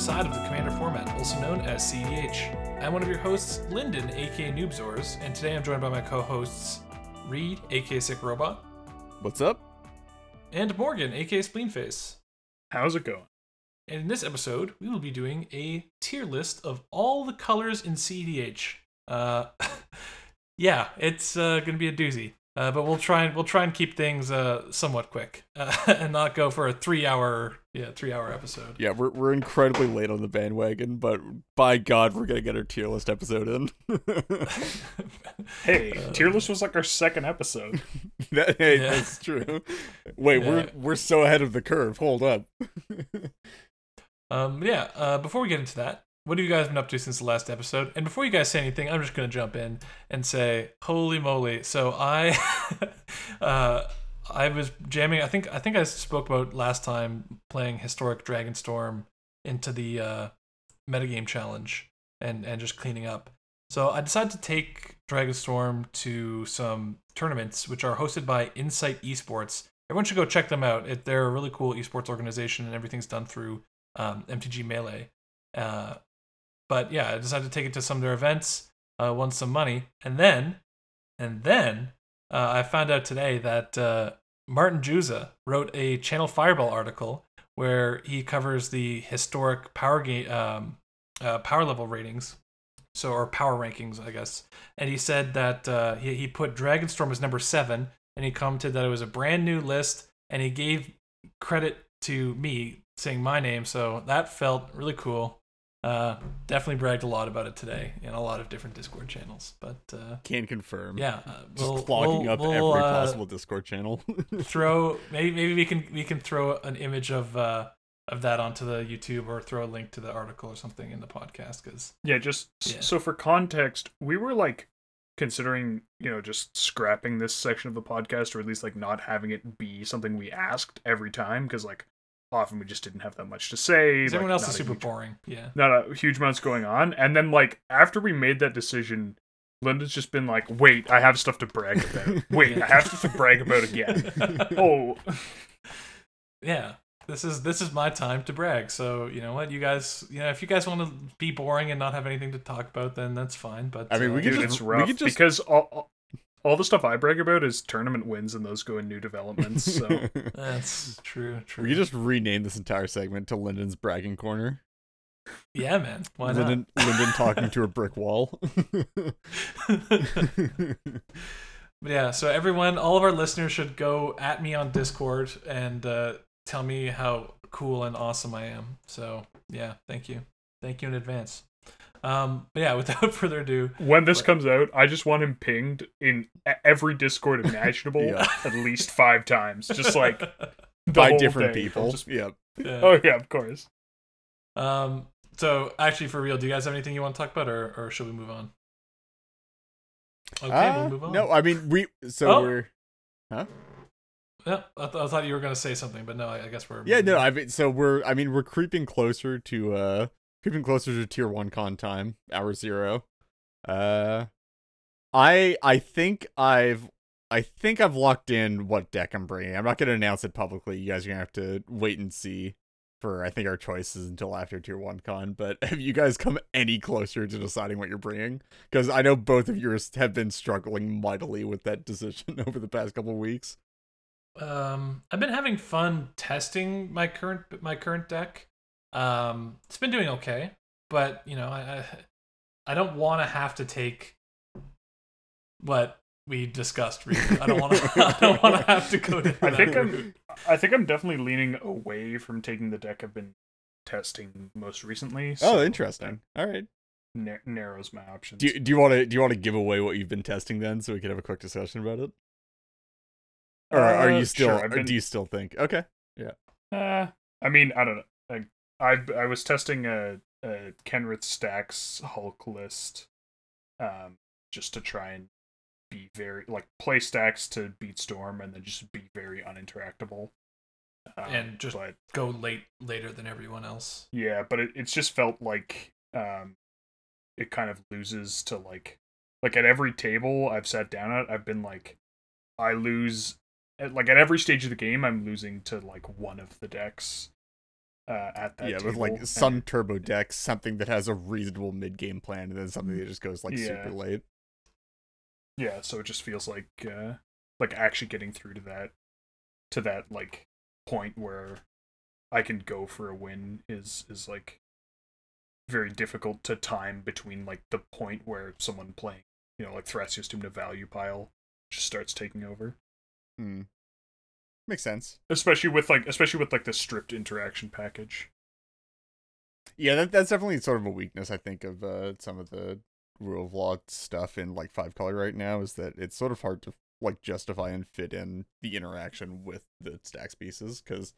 side of the Commander format, also known as CDH. I'm one of your hosts, Lyndon, aka Noobzors, and today I'm joined by my co hosts, Reed, aka Sick Robot, What's up? and Morgan, aka Spleenface. How's it going? And in this episode, we will be doing a tier list of all the colors in CDH. Uh, yeah, it's uh, gonna be a doozy. Uh, but we'll try and we'll try and keep things uh, somewhat quick uh, and not go for a three hour yeah three hour episode. Yeah, we're we're incredibly late on the bandwagon, but by God, we're gonna get our tier list episode in. Hey, Uh, tier list was like our second episode. that, hey, Yeah. that's true. Wait, Yeah. we're we're so ahead of the curve. Hold up. Um, yeah. Uh, before we get into that, what have you guys been up to since the last episode? And before you guys say anything, I'm just gonna jump in and say, holy moly! So I, uh, I was jamming. I think I think I spoke about last time playing historic Dragonstorm into the uh, metagame challenge and and just cleaning up. So I decided to take Dragonstorm to some tournaments which are hosted by Insight Esports. Everyone should go check them out. It, they're a really cool esports organization, and everything's done through um, MTG Melee. Uh, but yeah, I decided to take it to some of their events, uh, won some money, and then, and then uh, I found out today that uh, Martin Juza wrote a Channel Fireball article where he covers the historic power game, um, uh, power level ratings, so or power rankings, I guess. And he said that uh, he he put Dragonstorm as number seven, and he commented that it was a brand new list, and he gave credit to me saying my name, so that felt really cool. Uh, definitely bragged a lot about it today in a lot of different Discord channels. But uh, Can confirm. yeah, uh, Just we'll, clogging we'll- up we'll, every uh, possible Discord channel. throw maybe maybe we can we can throw an image of uh of that onto the YouTube or throw a link to the article or something in the podcast because Yeah, just Yeah. so for context, we were like considering, you know, just scrapping this section of the podcast or at least like not having it be something we asked every time because like often we just didn't have that much to say. like, everyone else is super huge- boring. Yeah. Not a huge amounts going on. And then like after we made that decision, Lyndon's just been like, wait, I have stuff to brag about. Wait, I have stuff to brag about again. Oh, yeah. This is this is my time to brag. So you know what, you guys, you know, if you guys want to be boring and not have anything to talk about, then that's fine. But I mean, we uh, could dude, just- it's we rough could just- because all, all all the stuff I brag about is tournament wins and those go in new developments. So that's true. True. we could just rename this entire segment to Lyndon's bragging corner. yeah, man. Why not? Lyndon, Lyndon talking to a brick wall. But yeah, so everyone, all of our listeners should go at me on Discord and uh, tell me how cool and awesome I am. So yeah, thank you, thank you in advance. Um, but yeah, without further ado, when this Right. comes out, I just want him pinged in every Discord imaginable Yeah. at least five times, just like By different day. people. Just, Yep. yeah. oh yeah, of course. Um, so actually, for real, do you guys have anything you want to talk about, or or should we move on? Okay, Uh, we'll move on. No, I mean we. So Oh. we're. Huh. Yeah, I, th- I thought you were gonna say something, but no, I, I guess we're Yeah, no. I mean, so we're. I mean, we're creeping closer to uh, creeping closer to tier one con time, hour zero. Uh, I I think I've. I think I've locked in what deck I'm bringing. I'm not to announce it publicly. You guys are to have to wait and see for I think our choices until after tier 1 con, but have you guys come any closer to deciding what you're bringing? Cuz I know both of yours have been struggling mightily with that decision over the past couple weeks. Um, I've been having fun testing my current my current deck. Um, it's been doing okay, but you know, I I, I don't want to have to take what we discussed. Really. I don't want to. I don't want to have to go down I think route. I'm I think I'm definitely leaning away from taking the deck I've been testing most recently. Oh, interesting. All right. na- narrows my options. Do you, do you want to do you want to give away what you've been testing then, so we can have a quick discussion about it? Or are Uh, you still? sure, I've or been- do you still think? Okay. Yeah. Uh, I mean, I don't know. I I, was testing a, a Kenrith Stacks Hulk list, um, just to try and be very like play stacks to beat Storm and then just be very uninteractable. Um, And just- but go late later than everyone else. yeah, but it, it's just felt like um, it kind of loses to like like at every table I've sat down at, I've been like, I lose at, like at every stage of the game, I'm losing to like one of the decks. Uh, at that yeah, table, with like some turbo decks, something that has a reasonable mid game plan, and then something that just goes like super late. yeah so it just feels like uh like actually getting through to that to that like point where i can go for a win is is like very difficult to time between like the point where someone playing you know like Thrasios Doom to value pile just starts taking over Hmm. Makes sense. especially with like especially with like the stripped interaction package Yeah, that, that's definitely sort of a weakness I think of uh, some of the rule of law stuff in like five color right now is that it's sort of hard to like justify and fit in the interaction with the stacks pieces because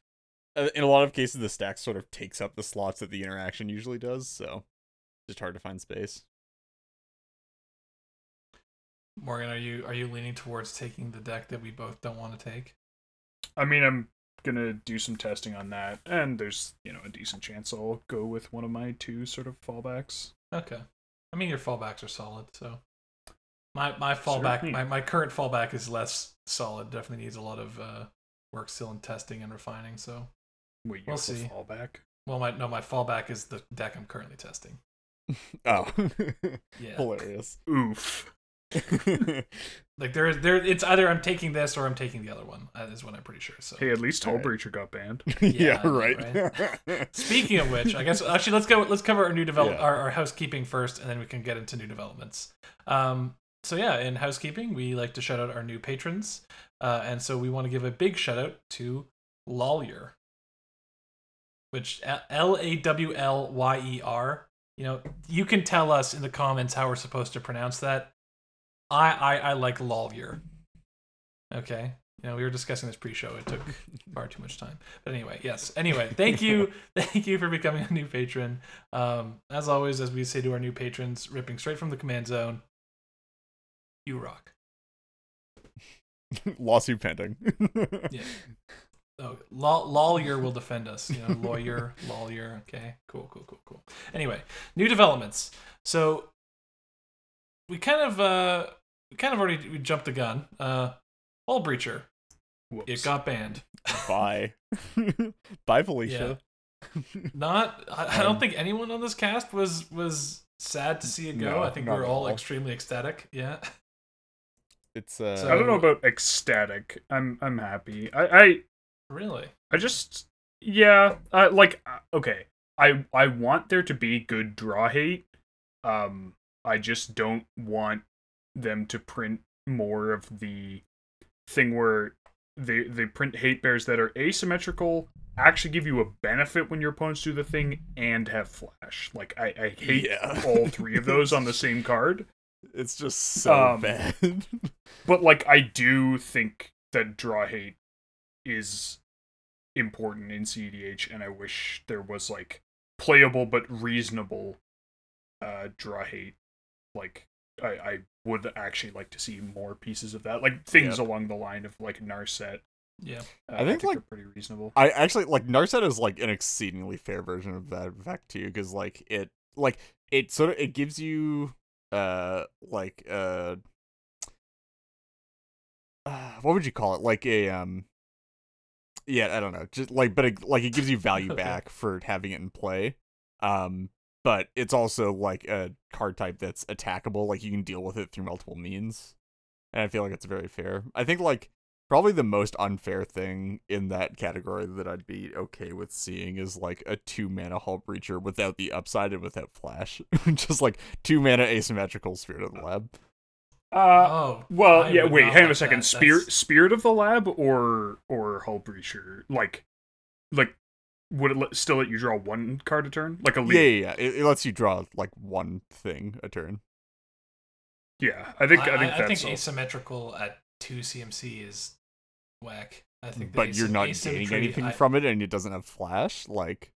uh, in a lot of cases the stack sort of takes up the slots that the interaction usually does, so just hard to find space. Morgan, are you are you leaning towards taking the deck that we both don't want to take? I mean i'm gonna do some testing on that and there's you know a decent chance i'll go with one of my two sort of fallbacks Okay. I mean, your fallbacks are solid, so my my fallback, Certainly. my, my current fallback is less solid. Definitely needs a lot of uh, work still in testing and refining. So, wait you We'll have a see. fallback well, my no, my fallback is the deck I'm currently testing. Oh, Yeah, hilarious. oof like there is there. It's either I'm taking this or I'm taking the other one. That is what I'm pretty sure. So, Hey, at least Alright. Hullbreacher got banned. yeah, Yeah, I know, right. Speaking of which, I guess actually let's go. Let's cover our new develop Yeah. our, our housekeeping first, and then we can get into new developments. Um, so yeah, in housekeeping, we like to shout out our new patrons, uh, and so we want to give a big shout out to Lawyer, which L A W L Y E R. You know, you can tell us in the comments how we're supposed to pronounce that. I I, I like Lawyer. Okay. You know, we were discussing this pre-show. It took far too much time. But anyway, yes. Anyway, thank you, thank you for becoming a new patron. Um, as always, as we say to our new patrons, ripping straight from the command zone. You rock. Lawsuit pending. Yeah. Oh, law, lawyer will defend us. You know, lawyer, lawyer. Okay, cool, cool, cool, cool. Anyway, new developments. So we kind of, uh, we kind of already we jumped the gun. Uh, Hull Breacher, Whoops. it got banned. Bye. Bye, Felicia. Not, I, I don't Um, think anyone on this cast was was sad to see it go. No, I think we not were at all all. extremely ecstatic. Yeah. It's uh So- I don't know about ecstatic. I'm I'm happy. I I, Really? I just yeah. Uh, like uh, okay. I I want there to be good draw hate. Um, I just don't want them to print more of the thing where they they print hate bears that are asymmetrical actually give you a benefit when your opponents do the thing and have flash like i, I hate Yeah. all three of those on the same card It's just so Um, bad. but like I do think that draw hate is important in CDH, and I wish there was like playable but reasonable uh draw hate. Like I, I would actually like to see more pieces of that, like things Yep. along the line of like Narset. Yeah. Uh, I think, like- they're pretty reasonable. I actually like Narset is like an exceedingly fair version of that effect too, because like it like it sort of it gives you uh like uh, uh what would you call it like a um yeah I don't know just like but it, like it gives you value Okay. back for having it in play um but it's also like a card type that's attackable like you can deal with it through multiple means and I feel like it's very fair I think like Probably the most unfair thing in that category that I'd be okay with seeing is like a two mana Hull Breacher without the upside and without flash. Just like two mana asymmetrical Spirit of the Lab. Uh, oh. well, I yeah. Wait, hang on a second. that. Spirit, That's- Spirit of the Lab, or or Hull Breacher? Like, like, would it let, still let you draw one card a turn? Like a Yeah, lead? yeah, yeah. It, it lets you draw like one thing a turn. Yeah, I think I, I, think I that's think all. asymmetrical at two CMC is whack. I think the But you're not gaining asymmetry- anything I- from it and it doesn't have flash. Like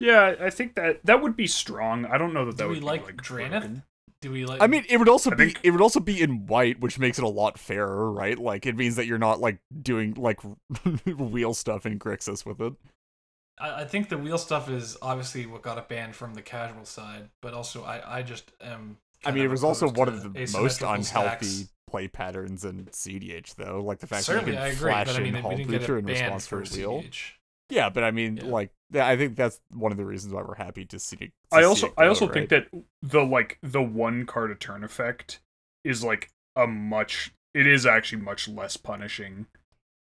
Yeah, I think that that would be strong. I don't know that that Do would we be, like like Drannith? Do we like? I mean, it would also I be think- it would also be in white, which makes it a lot fairer, right? Like it means that you're not like doing like wheel stuff in Grixis with it. I, I think the wheel stuff is obviously what got it banned from the casual side, but also I, I just am. I mean, it was also one of the most unhealthy stacks. play patterns in CDH though. Like the fact Certainly, that I you can flash but I in mean, we Hull Breacher in response for to a wheel. CDH. Yeah, but I mean, Yeah. like, I think that's one of the reasons why we're happy to see. To I see also it I also right? think that the like the one card a turn effect is like a much it is actually much less punishing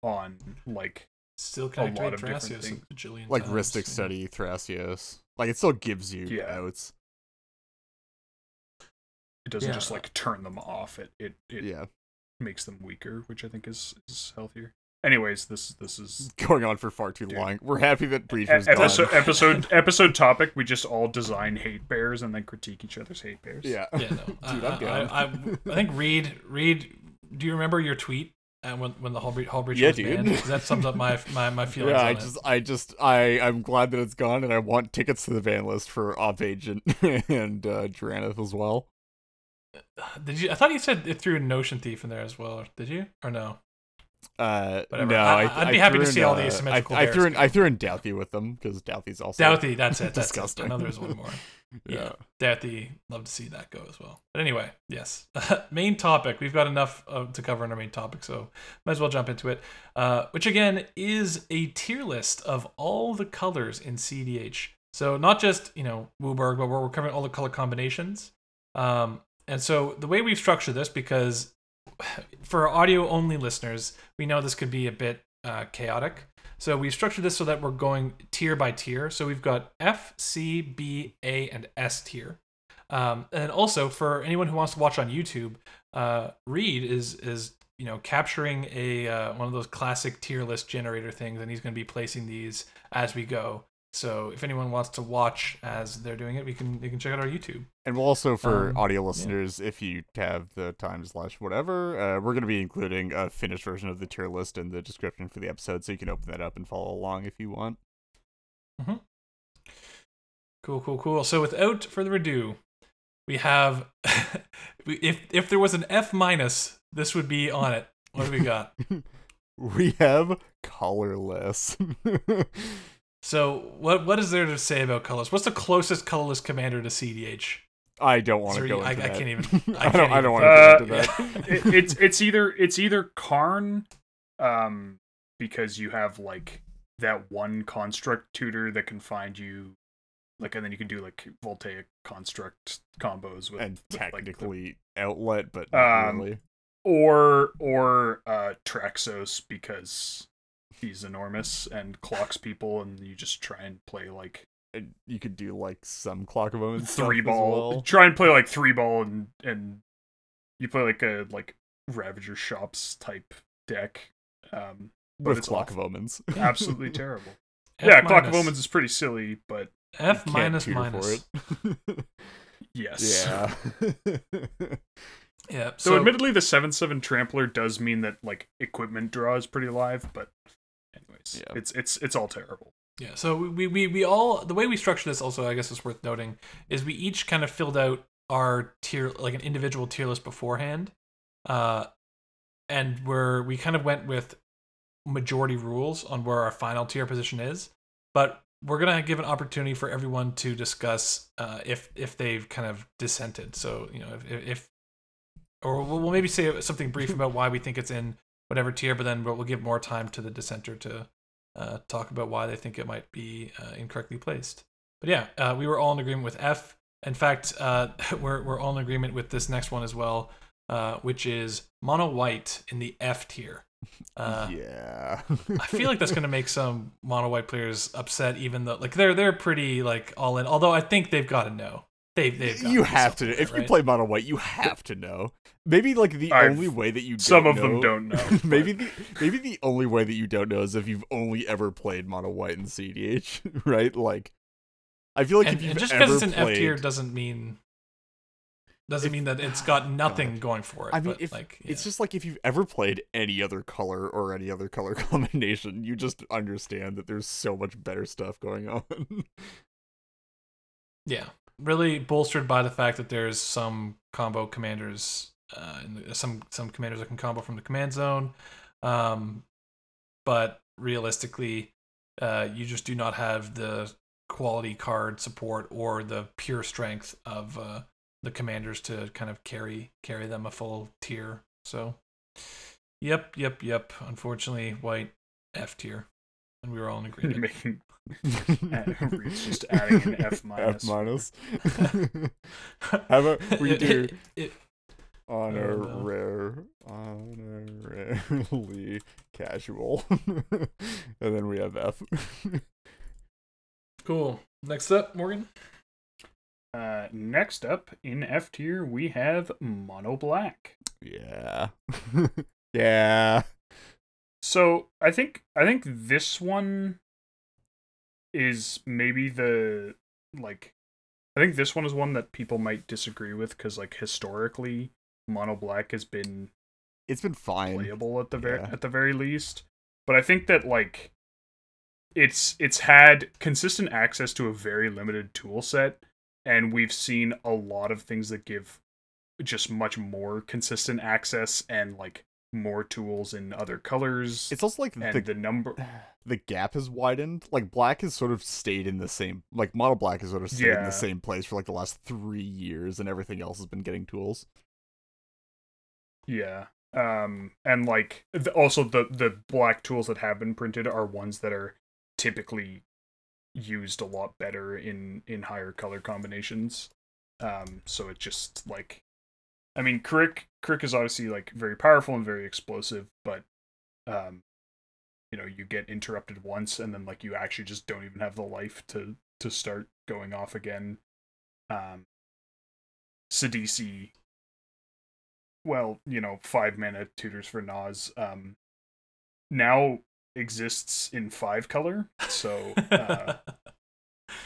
on like Still A can lot of different Thrasios things. a bajillion like times, Rhystic yeah. Study, Thrasios, like it still gives you Yeah. outs. it doesn't Yeah. just like turn them off it it, it Yeah, makes them weaker which I think is is healthier. Anyways, this this is going on for far too Dude. long. We're happy that e- Breacher's episode gone. episode episode topic. We just all design hate bears and then critique each other's hate bears. Yeah, Yeah, no. dude, I, I'm down. I, I, I think Reed, Reed, do you remember your tweet uh, when when the Bre- Hull Breach Yeah, was dude. banned? that sums up my my my feelings. yeah. on I it. just, I just, I, I'm glad that it's gone, and I want tickets to the ban list for Op Agent and uh, Drannith as well. Did you? I thought you said it threw a Notion Thief in there as well. Did you or no? Uh, Whatever. no, I- I'd be happy to see in, all the uh, asymmetrical I, I threw in. I threw in Dauthi with them because Dauthi's also Dauthi, that's it. That's disgusting. It. I know there's one more. Yeah, Dauthi, love to see that go as well. But anyway, yes. main topic. We've got enough uh, to cover in our main topic, so might as well jump into it. Uh, which again is a tier list of all the colors in CDH. So not just you know WUBRG, but we're covering all the color combinations. Um, and so the way we've structured this, because for audio only listeners, we know this could be a bit uh, chaotic. So we've structured this so that we're going tier by tier. So we've got F, C, B, A, and S tier. Um, and also for anyone who wants to watch on YouTube, uh, Reed is is you know capturing a uh, one of those classic tier list generator things, and he's going to be placing these as we go. So if anyone wants to watch as they're doing it, we can you can check out our YouTube. And we'll also for Um, audio listeners, if you have the time slash whatever, uh, we're gonna be including a finished version of the tier list in the description for the episode, so you can open that up and follow along if you want. Cool, cool, cool. So without further ado, we have if if there was an F minus, this would be on it. What do we got? We have colorless. so what what is there to say about colors? What's the closest colorless commander to CDH? I don't want to go I- into I that. can't even- I I, can't don't. I don't want Uh, to go into that. it, it's it's either it's either Karn, um, because you have like that one construct tutor that can find you, like, and then you can do like voltaic construct combos with, and with, like, the- technically outlet, but not Um, really. or or uh Traxos because he's enormous and clocks people, and you just try and play like And You could do like some clock of omens three stuff as ball. well. Try and play like three ball and and you play like a like Ravager Shops type deck. Um, but with it's clock awful. of omens. absolutely terrible. F yeah, Clock of. Omens is pretty silly, but F minus minus. for it. yes. yeah. Yeah. So, So, admittedly, the seven seven trampler does mean that like equipment draw is pretty live, but anyways, Yeah. it's it's it's all terrible. yeah. So we, we we all the way we structure this also I guess is worth noting is we each kind of filled out our tier like an individual tier list beforehand, uh, and where we kind of went with majority rules on where our final tier position is, but we're gonna give an opportunity for everyone to discuss uh, if if they've kind of dissented. So you know if, if, if or we'll we'll maybe say something brief about why we think it's in whatever tier, but then we'll, we'll give more time to the dissenter to uh, talk about why they think it might be uh, incorrectly placed. But yeah, uh, we were all in agreement with F. In fact, uh, we're we're all in agreement with this next one as well, uh, which is mono white in the F tier. Uh, yeah. I feel like that's going to make some mono white players upset, even though like they're they're pretty like all in. Although I think they've got to know they've they've got you have to. something If there, you play mono white, you have to know. Maybe like the I've- only way that you Some don't of them don't know. maybe the maybe the only way that you don't know is if you've only ever played mono white in CDH, right? Like, I feel like and, if you've and just because it's an played, F tier doesn't mean doesn't If- mean that it's got nothing going for it. I mean, but, if like it's just like if you've ever played any other color or any other color combination, you just understand that there's so much better stuff going on. yeah, really bolstered by the fact that there's some combo commanders, uh, some some commanders that can combo from the command zone, um, but realistically, uh, you just do not have the quality card support or the pure strength of uh, the commanders to kind of carry carry them a full tier So, yep, yep, yep. Unfortunately, white F tier, and we were all in agreement. making Reed's just adding an F minus. F minus. How about we do It- honor no. rare, honorarily casual, and then we have F. cool. Next up, Morgan. Uh, next up in F tier, we have Mono Black. yeah, yeah. So I think I think this one is maybe the like I think this one is one that people might disagree with because like historically Mono Black has been It's been fine. playable at the very Yeah. at the very least. But I think that like it's it's had consistent access to a very limited tool set and we've seen a lot of things that give just much more consistent access and like more tools in other colors It's also like and the the number the gap has widened. Like black has sort of stayed in the same like mono black has sort of stayed in the same place for like the last three years, and everything else has been getting tools. Yeah. Um and like also the the black tools that have been printed are ones that are typically used a lot better in in higher color combinations. Um so it just like I mean K'rrik K'rrik is obviously like very powerful and very explosive, but um you know, you get interrupted once and then like you actually just don't even have the life to to start going off again. Um Sidisi well, you know, five mana tutors for Nas, um, now exists in five color. So uh,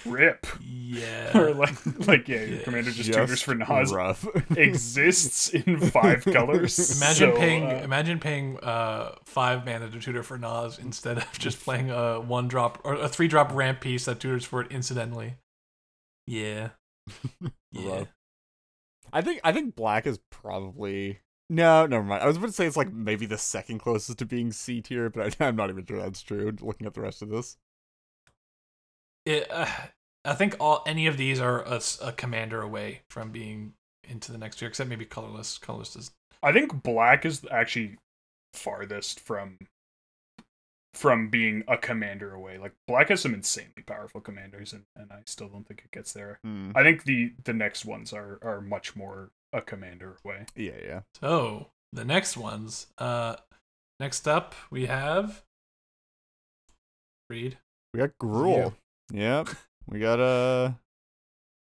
rip, yeah. or like, like yeah, your Yeah. commander just, tutors for Nas rough. exists in five colors. Imagine So, paying uh, imagine paying uh five mana to tutor for Nas instead of just playing a one drop or a three drop ramp piece that tutors for it incidentally. Yeah. Yeah. Rough. I think I think black is probably no, never mind. I was about to say it's like maybe the second closest to being C tier, but I, I'm not even sure that's true. Looking at the rest of this, It, uh, I think all any of these are a commander away from being into the next tier, except maybe colorless. Colorless is I think black is actually farthest from from being a commander away. Like black has some insanely powerful commanders, and, and I still don't think it gets there. Hmm. I think the the next ones are are much more a commander away. yeah, yeah. so the next ones. Uh, next up we have. Reed. We got Gruul. Yep. We got uh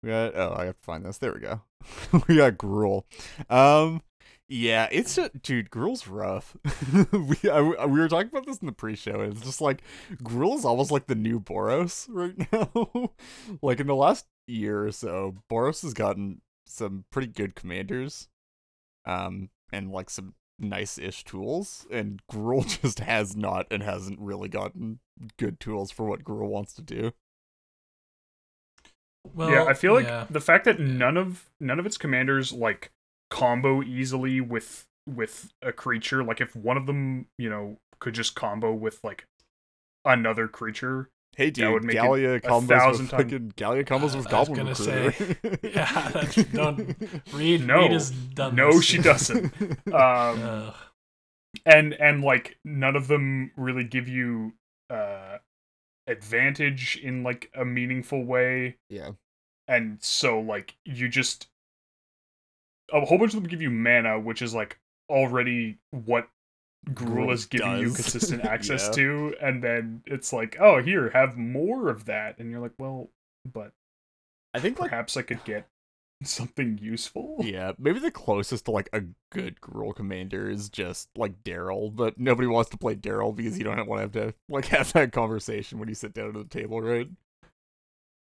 we got oh I have to find this. There we go. we got Gruul. Um yeah, it's a, dude, Gruul's rough. we I, we were talking about this in the pre-show, and it's just like Gruul is almost like the new Boros right now. like in the last year or so, Boros has gotten some pretty good commanders, um, and like some nice-ish tools, and Gruul just has not and hasn't really gotten good tools for what Gruul wants to do. Well, yeah, I feel like yeah. the fact that none of none of its commanders like combo easily with with a creature. Like if one of them, you know, could just combo with like another creature. Hey That dude, would make it Gallia a combos thousand with times- fucking Gallia combos Uh, with I was Goblin gonna Recruiter. yeah, that's, don't read. No. Reed has done. No, this. she doesn't. Um, and and like none of them really give you uh advantage in like a meaningful way. yeah. and so like you just a whole bunch of them give you mana which is like already what Gruul is giving you consistent access Yeah. to and then it's like oh here have more of that and you're like well but I think like perhaps i could get something useful yeah, maybe the closest to like a good Gruul commander is just like Daryl, but nobody wants to play Daryl because you don't want to have to like have that conversation when you sit down at the table, right?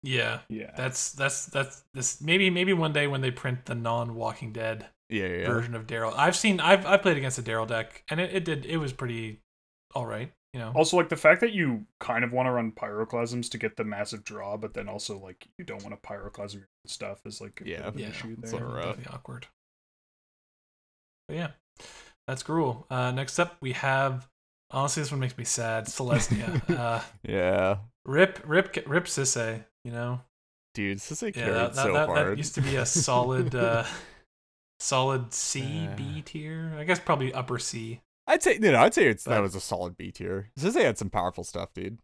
Yeah, yeah that's that's that's this. Maybe maybe one day when they print the non-Walking Dead Yeah, yeah. yeah. version of Daryl, I've seen I've I played against a Daryl deck and it, it did it was pretty all right. You know. also like the fact that you kind of want to run pyroclasms to get the massive draw but then also like you don't want to pyroclasm your stuff is like a bit Yeah. of an yeah, issue it's there. sort of rough. definitely awkward. But yeah, that's Gruul. Uh, next up we have. Honestly, this one makes me sad. Selesnya. uh, yeah. rip, rip, rip, Sisay. You know. Dude, Sisay Yeah, carried that, that, so that, hard. that used to be a solid. Uh, solid C, Uh. B tier. I guess probably upper C. I'd say you know, I'd say it's that was a solid B tier. Says they had some powerful stuff, dude.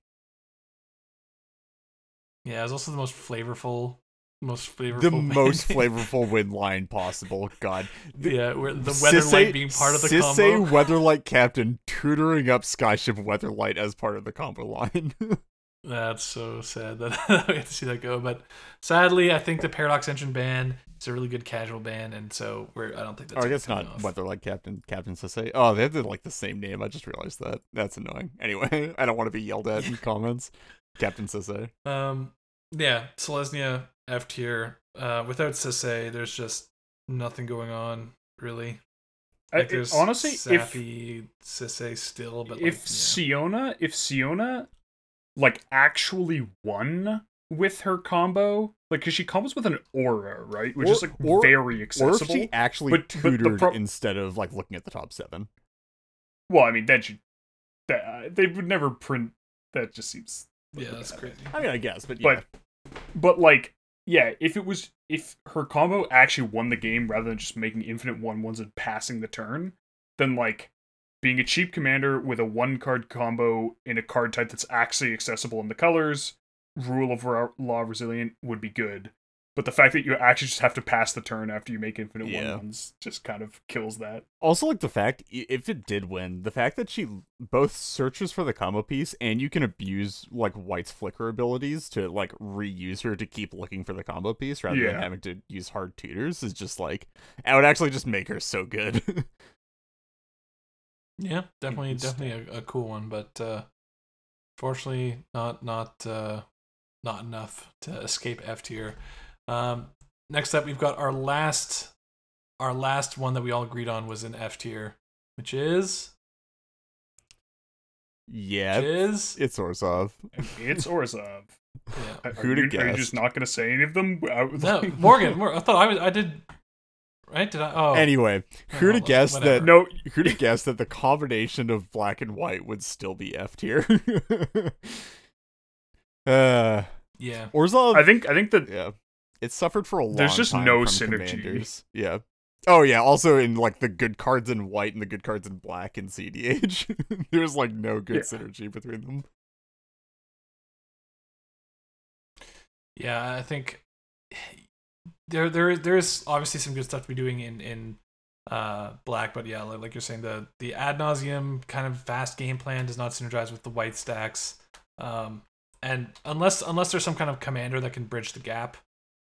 Yeah, it was also the most flavorful, most flavorful. The band most flavorful win line possible. God. The- yeah, where the Weatherlight being part of the Sisay combo. Weatherlight Captain tutoring up Skyship Weatherlight as part of the combo line. That's so sad that we have to see that go. But sadly, I think the Paradox Engine band is a really good casual band, and so we're I don't think that's. oh, I gonna guess come not off. Weatherlight Captain Captain Sisay. Oh, they have the, like the same name. I just realized that. That's annoying. Anyway, I don't want to be yelled at in comments. Captain Sisay. Um, yeah, Selesnya F tier. Uh, without Sisay, there's just nothing going on really. I, Like it- there's honestly, if sappy Sisay still, but if like, Siona, if Siona, like actually won with her combo, like because she comes with an aura, right, which Or- is like or- very Or if accessible. she actually But- but pro- instead of like looking at the top seven. Well, I mean, then she, that, uh, they would never print. That just seems. yeah, yeah, that's crazy. I mean, I guess, but yeah. But, but like, yeah, if it was if her combo actually won the game rather than just making infinite one ones and passing the turn, then like being a cheap commander with a one card combo in a card type that's actually accessible in the colors, rule of law resilient would be good. But the fact that you actually just have to pass the turn after you make infinite Yeah. one ones just kind of kills that. Also, like the fact if it did win, the fact that she both searches for the combo piece and you can abuse like White's flicker abilities to like reuse her to keep looking for the combo piece rather than having to use hard tutors is just like I would actually just make her so good. Yeah, definitely, definitely a, a cool one, but uh, fortunately, not not uh, not enough to escape F tier. Um, next up, we've got our last our last one that we all agreed on was in F tier, which is yeah, which is it's Orzhov. It's Orzhov. yeah. Who'd you, have are you guessed? just not going to say any of them? No, like- Morgan. I thought I was. I did. Right? Did I? Oh, Anyway, who'd have guessed whatever. that? No, Who'd have guessed that the combination of black and white would still be F tier? uh, yeah. Orzhov. I think I think that Yeah. It suffered for a long There's just time no from synergy. Commanders. Yeah. Oh yeah, also in like the good cards in white and the good cards in black in CDH. There's like no good Yeah. synergy between them. Yeah, I think there there there is obviously some good stuff to be doing in in uh black, but yeah, like, like you're saying, the the ad nauseam kind of fast game plan does not synergize with the white stacks. Um, and unless unless there's some kind of commander that can bridge the gap,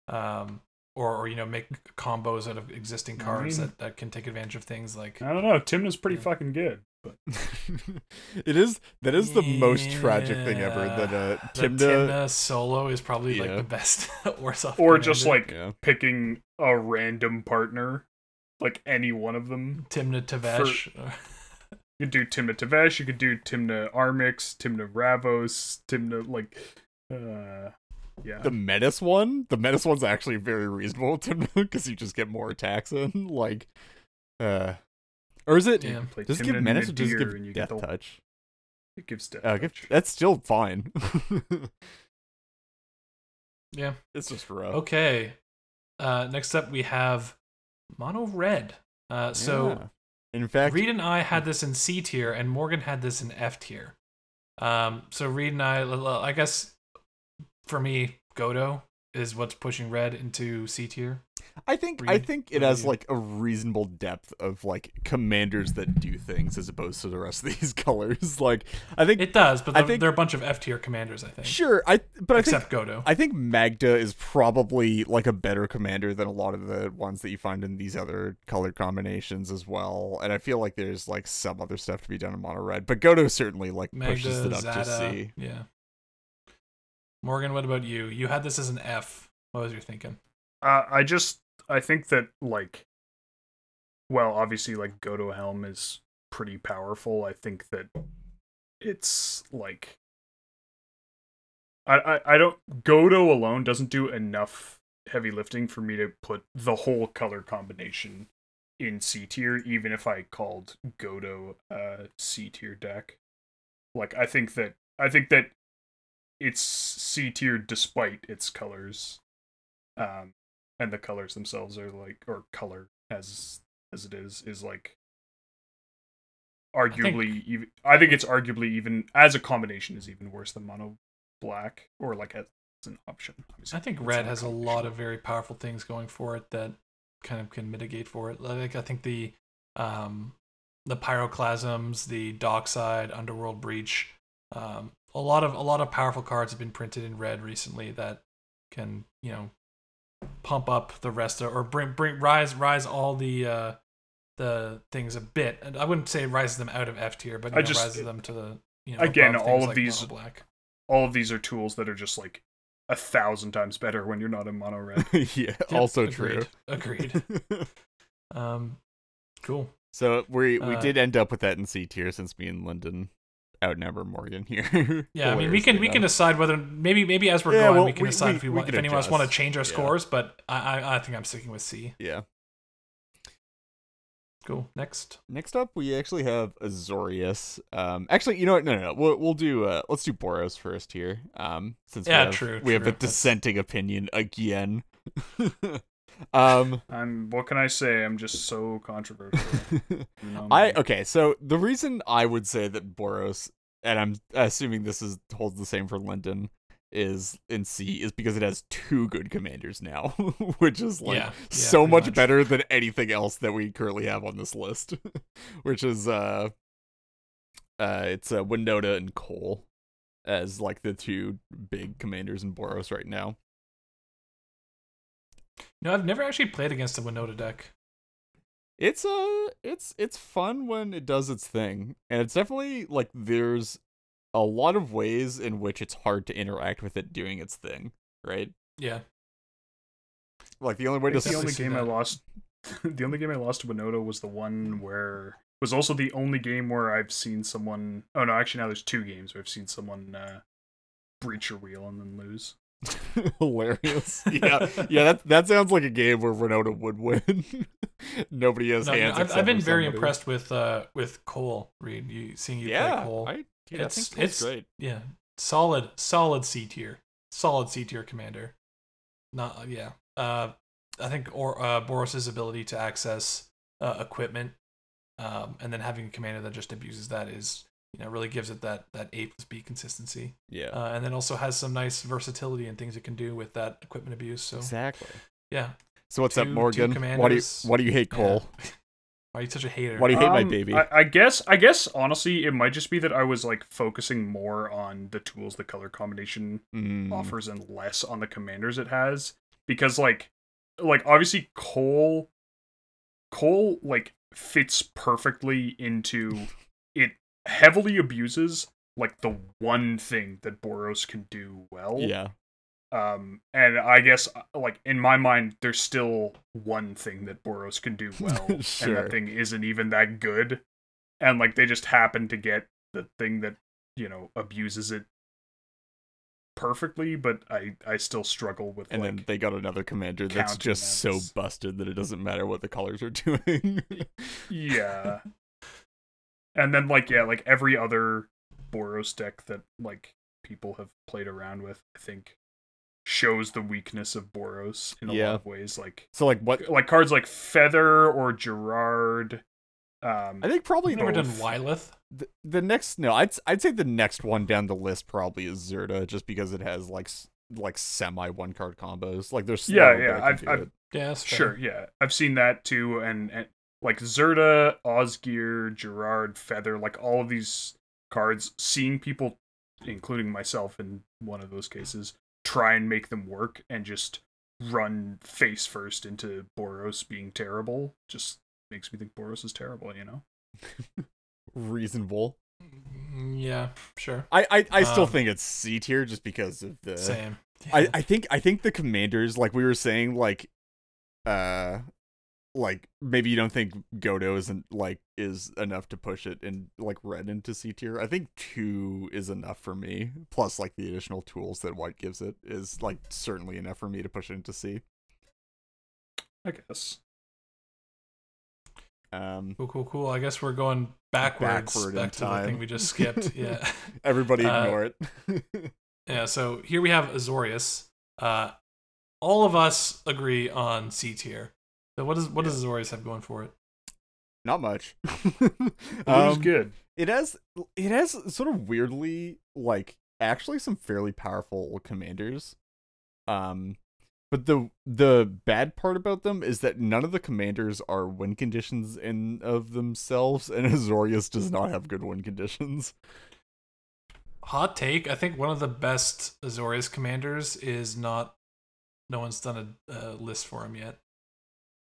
um, or or you know make combos out of existing I cards mean- that that can take advantage of things like I don't know. Tymna's pretty Yeah. fucking good, but it is that is the most tragic thing ever that uh Tymna, Tymna solo is probably like the best Orzhov or just like yeah. picking a random partner, like any one of them. Tymna Tevesh. You could do Tymna Tevesh. You could do Tymna Armix, Tymna Ravos, Tymna like, uh, yeah. The Menace one, the Menace one's actually very reasonable Tymna because you just get more attacks in. Like, uh, or is it? Yeah. Play Does it give Tymna Menace or does it give you Death the, Touch? It gives death. Uh, give, touch. that's still fine. yeah. it's just rough. Okay. Uh, next up, we have Mono Red. Uh, so Yeah. In fact, Reed and I had this in C tier, and Morgan had this in F tier. Um, so Reed and I, I guess for me, Godo is what's pushing Red into C tier. I think I think it about has like a reasonable depth of like commanders that do things as opposed to the rest of these colors. Like I think It does, but I think- they're a bunch of F tier commanders, I think. sure I but I think Godo. I think Magda is probably like a better commander than a lot of the ones that you find in these other color combinations as well. And I feel like there's like some other stuff to be done in mono red, but Godo certainly like pushes it up to Zada. C. Yeah. Morgan, what about you? You had this as an F. What was your thinking? Uh, I just I think that like, well, obviously like Godo Helm is pretty powerful. I think that it's like I I, I don't Godo alone doesn't do enough heavy lifting for me to put the whole color combination in C tier, even if I called Godo a C tier deck. Like I think that I think that it's C tier despite its colors. Um and the colors themselves are like or color as as it is is like arguably even I think it's arguably even as a combination is even worse than mono black or like as an option. Obviously, I think it's red has a lot of very powerful things going for it that kind of can mitigate for it. Like I think the um the pyroclasms, the dockside, underworld breach, um, a lot of a lot of powerful cards have been printed in red recently that can you know pump up the rest of or bring bring rise rise all the uh the things a bit. And I wouldn't say it rises them out of F tier, but you I know, just- rises them to the you know Again, all of like these- black. all of these are tools that are just like a thousand times better when you're not in mono red. yeah, Yep, also agreed, true. Agreed. Um, cool. so we we Uh, did end up with that in C tier since me and Lyndon outnumber Morgan here. Yeah, I mean, we can we can decide whether maybe maybe as we're Yeah, going well, we can we- decide we- if we we want if anyone else want to change our Yeah. scores. But I, I I think I'm sticking with C. Yeah. Cool. Next. Next up, we actually have Azorius. Um, actually, you know what? No, no, no. We'll we'll do uh, let's do Boros first here. Um, since Yeah, we have, true, we have a true. That's- dissenting opinion again. um, I'm what can I say? I'm just so controversial. You know I okay. So the reason I would say that Boros, and I'm assuming this is holds the same for Lyndon, is in C is because it has two good commanders now, which is like Yeah, yeah, so much, much. better than anything else that we currently have on this list, which is uh, uh, it's uh, Winota and Koll as like the two big commanders in Boros right now. No, I've never actually played against a Winota deck. It's uh it's it's fun when it does its thing. And it's definitely like there's a lot of ways in which it's hard to interact with it doing its thing, right? Yeah. Like the only way to the only see game I lost. the only game I lost to Winota was the one where was also the only game where I've seen someone. Oh no, actually now there's two games where I've seen someone uh, breach your wheel and then lose. hilarious. Yeah. Yeah, that that sounds like a game where Renata would win. Nobody has No, hands. I've, I've been very somebody. impressed with uh with Koll Reed. You seeing you Yeah. play Koll. I, yeah, I It's- it's- great. Yeah, solid, solid C tier, solid C tier commander. Not yeah. Uh, I think or uh, Boros's ability to access uh, equipment, um, and then having a commander that just abuses that is you know really gives it that that A plus B consistency, Yeah. uh, and then also has some nice versatility and things it can do with that equipment abuse. So exactly. yeah, So what's up, two- two Morgan? Why do you why do you hate Yeah. Koll? why are you such a hater? Why do you hate my Um, baby? I, I guess. I guess honestly, it might just be that I was like focusing more on the tools the color combination Mm, offers and less on the commanders it has because like like obviously koll koll like fits perfectly into it heavily abuses like the one thing that boros can do well. Yeah. um and i guess uh, like in my mind there's still one thing that boros can do well and that thing isn't even that good. And like they just happen to get the thing that you know abuses it perfectly but i i still struggle with And like then they got another commander that's just so busted that it doesn't matter what the colors are doing. yeah and then like yeah like every other boros deck that like people have played around with i think shows the weakness of boros in a Yeah. lot of ways like so like what like cards like feather or gerrard um I think probably We've never done both. Wyleth. the, the next no, I'd I'd say the next one down the list probably is Zirda just because it has like like semi one card combos. Like there's Yeah, yeah, I've- I've- it. Yeah. Sure, yeah. I've seen that too, and, and like Zirda, Osgir, Gerrard, Feather, like all of these cards, seeing people, including myself in one of those cases, try and make them work and just run face first into Boros being terrible just makes me think Boros is terrible, you know? reasonable. Mm, Yeah, sure. I I, I still Um, think it's C tier just because of the Same. I, I think I think the commanders, like we were saying, like uh like maybe you don't think Godo isn't like is enough to push it in like red into C tier. I think two is enough for me. Plus like the additional tools that white gives it is like certainly enough for me to push it into C. I guess. Um Cool, cool, cool. I guess we're going backwards Backward in back to the thing time. we just skipped. Yeah. everybody Uh, ignore it. yeah, so here we have Azorius. Uh all of us agree on C tier. So what does what does Azorius have going for it? Not much. Blue's Um, good. It has it has sort of weirdly like actually some fairly powerful commanders. Um but the the bad part about them is that none of the commanders are win conditions in of themselves and Azorius does not have good win conditions. Hot take. I think one of the best Azorius commanders is not. No one's done a, a list for him yet.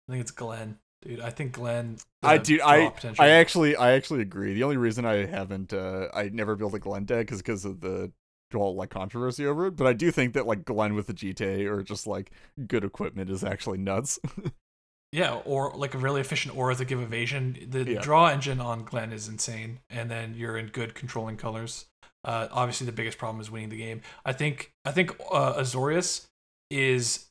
I think it's Glenn, dude. I think Glenn. I do I potential- I actually I actually agree. The only reason I haven't uh I never built a Glen deck is because of the well like controversy over it, but I do think that like Glen with the Jitte or just like good equipment is actually nuts. Yeah, or like a really efficient aura to give evasion. The Yeah. draw engine on Glenn is insane, and then you're in good controlling colors. Uh, obviously, the biggest problem is winning the game. I think I think uh, Azorius is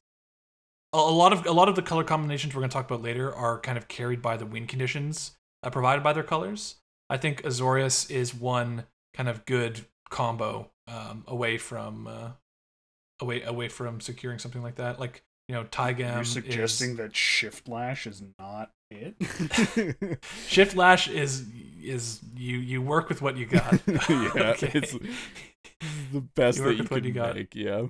a, a lot of a lot of the color combinations we're going to talk about later are kind of carried by the win conditions uh, provided by their colors. I think Azorius is one kind of good combo um, away from uh, away away from securing something like that. Like you know, Taigam You're is- suggesting that Shift Lash is not it? Shift lash is is you you work with what you got. yeah, Okay. it's the best You that you can you got. make. Yeah, Mi- mi-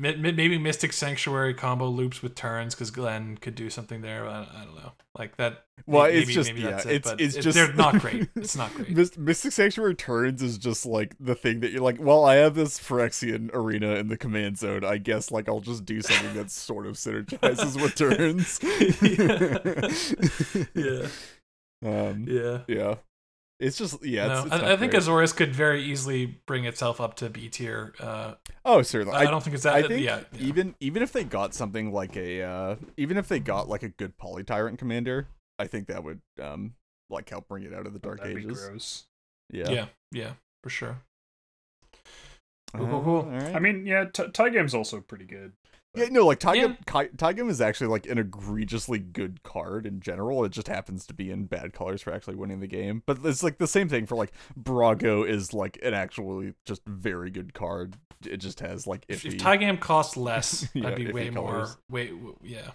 Maybe Mystic Sanctuary combo loops with turns because Glenn could do something there. I, I don't know, like that. well, maybe, it's just maybe yeah, that's it, it's it's it- just they're not great. It's not great. Mystic Sanctuary turns is just like the thing that you're like, well, I have this Phyrexian arena in the command zone. I guess like I'll just do something that sort of synergizes with turns. yeah, Um, yeah. yeah. It's just yeah. no, It's, it's I, I think great. Azorius could very easily bring itself up to B tier. Uh, oh certainly. I, don't think it's that. I think yeah, yeah. even even if they got something like a uh even if they got like a good poly tyrant commander, I think that would um like help bring it out of the dark That'd be ages. gross. Yeah. yeah, yeah, for sure. Cool, Uh, cool, cool. alright. I mean, yeah, T- Taigam's also pretty good. Yeah, no, like Taigam, Ki- Taigam is actually like an egregiously good card in general. It just happens to be in bad colors for actually winning the game. But it's like the same thing for like Brago is like an actually just very good card. It just has like If, iffy. if Taigam cost less, Yeah, I'd be way more, way, w- yeah,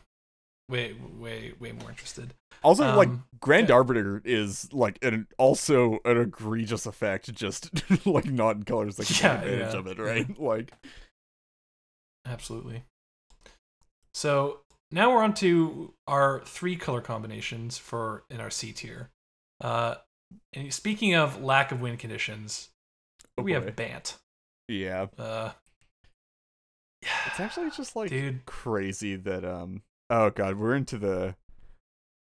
way, way, way more interested. Also, like Um, Grand yeah. Arbiter is like an also an egregious effect, just like not in colors that can Yeah, take advantage yeah. of it, right? Like, Absolutely. So now we're on to our three color combinations for in our C tier. Uh, and speaking of lack of wind conditions, oh we boy. have Bant. yeah, Uh, it's actually just like dude, crazy that um. Oh god, we're into the.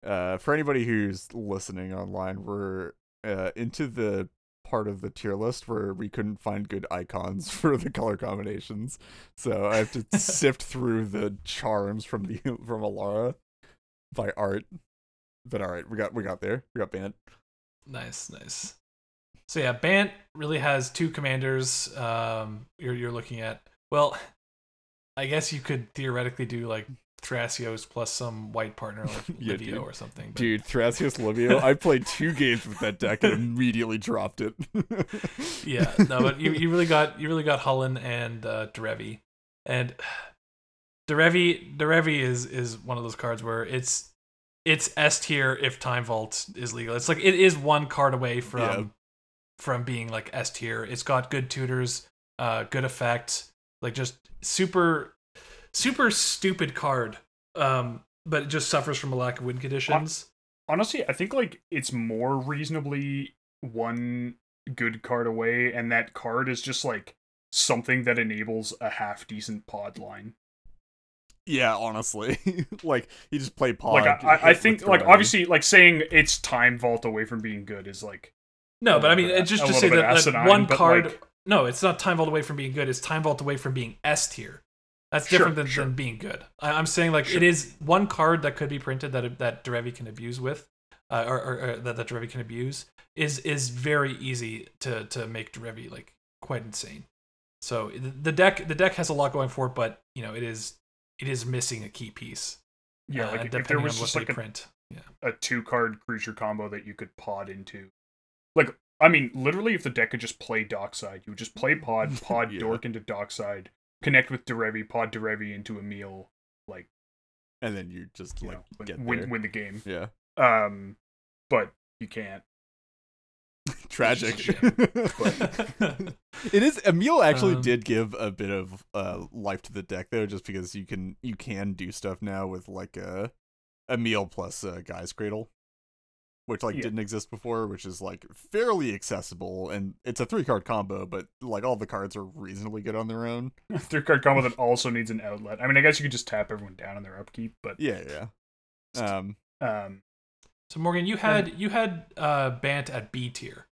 Uh, for anybody who's listening online, we're uh into the part of the tier list where we couldn't find good icons for the color combinations, so I have to sift through the charms from the from Alara by art. But all right, we got we got there. We got Bant. nice, nice. So yeah, Bant really has two commanders. Um, you're you're looking at well, I guess you could theoretically do like Thrasios plus some white partner like Yeah, Livio dude. or something. but- Dude, Thrasios Livio, I played two games with that deck and immediately dropped it. yeah, no, but you, you really got you really got Hullen and uh, Derevi, and Derevi Derevi is is one of those cards where it's it's S tier if Time Vault is legal. It's like it is one card away from Yeah. from being like S tier. It's got good tutors, uh, good effect, like just super super stupid card. Um, but it just suffers from a lack of win conditions. Honestly, I think like it's more reasonably one good card away, and that card is just like something that enables a half decent pod line. yeah, honestly. like, you just play pod. like I, I, I think like obviously like saying it's time vault away from being good is like No, but I mean, bit- it's just to say bit that, that asinine, one card. like- no, it's not time vault away from being good. It's time vault away from being S tier. That's Sure, different than, sure. than being good. I, I'm saying like Sure. it is one card that could be printed that that Derevi can abuse with, uh, or, or, or that that Derevi can abuse is is very easy to to make Derevi like quite insane. So the deck the deck has a lot going for it, but you know it is it is missing a key piece. yeah uh, like if there was just like a, print. Yeah. a two card creature combo that you could pod into like I mean literally if the deck could just play Dockside you would just play pod pod Yeah. dork into Dockside connect with Derevi pod Derevi into Emiel like and then you just you like know, win, there. win, win the game. Yeah, Um, but you can't. tragic. Which is it is. Emiel actually Um, did give a bit of uh life to the deck though, just because you can you can do stuff now with like a Emil plus uh, Gaea's Cradle, which like Yeah. didn't exist before, which is like fairly accessible, and it's a three card combo, but like all the cards are reasonably good on their own. Three card combo that also needs an outlet. I mean, I guess you could just tap everyone down on their upkeep, but Yeah, yeah. Um, um, So Morgan, you had you had uh Bant at B tier.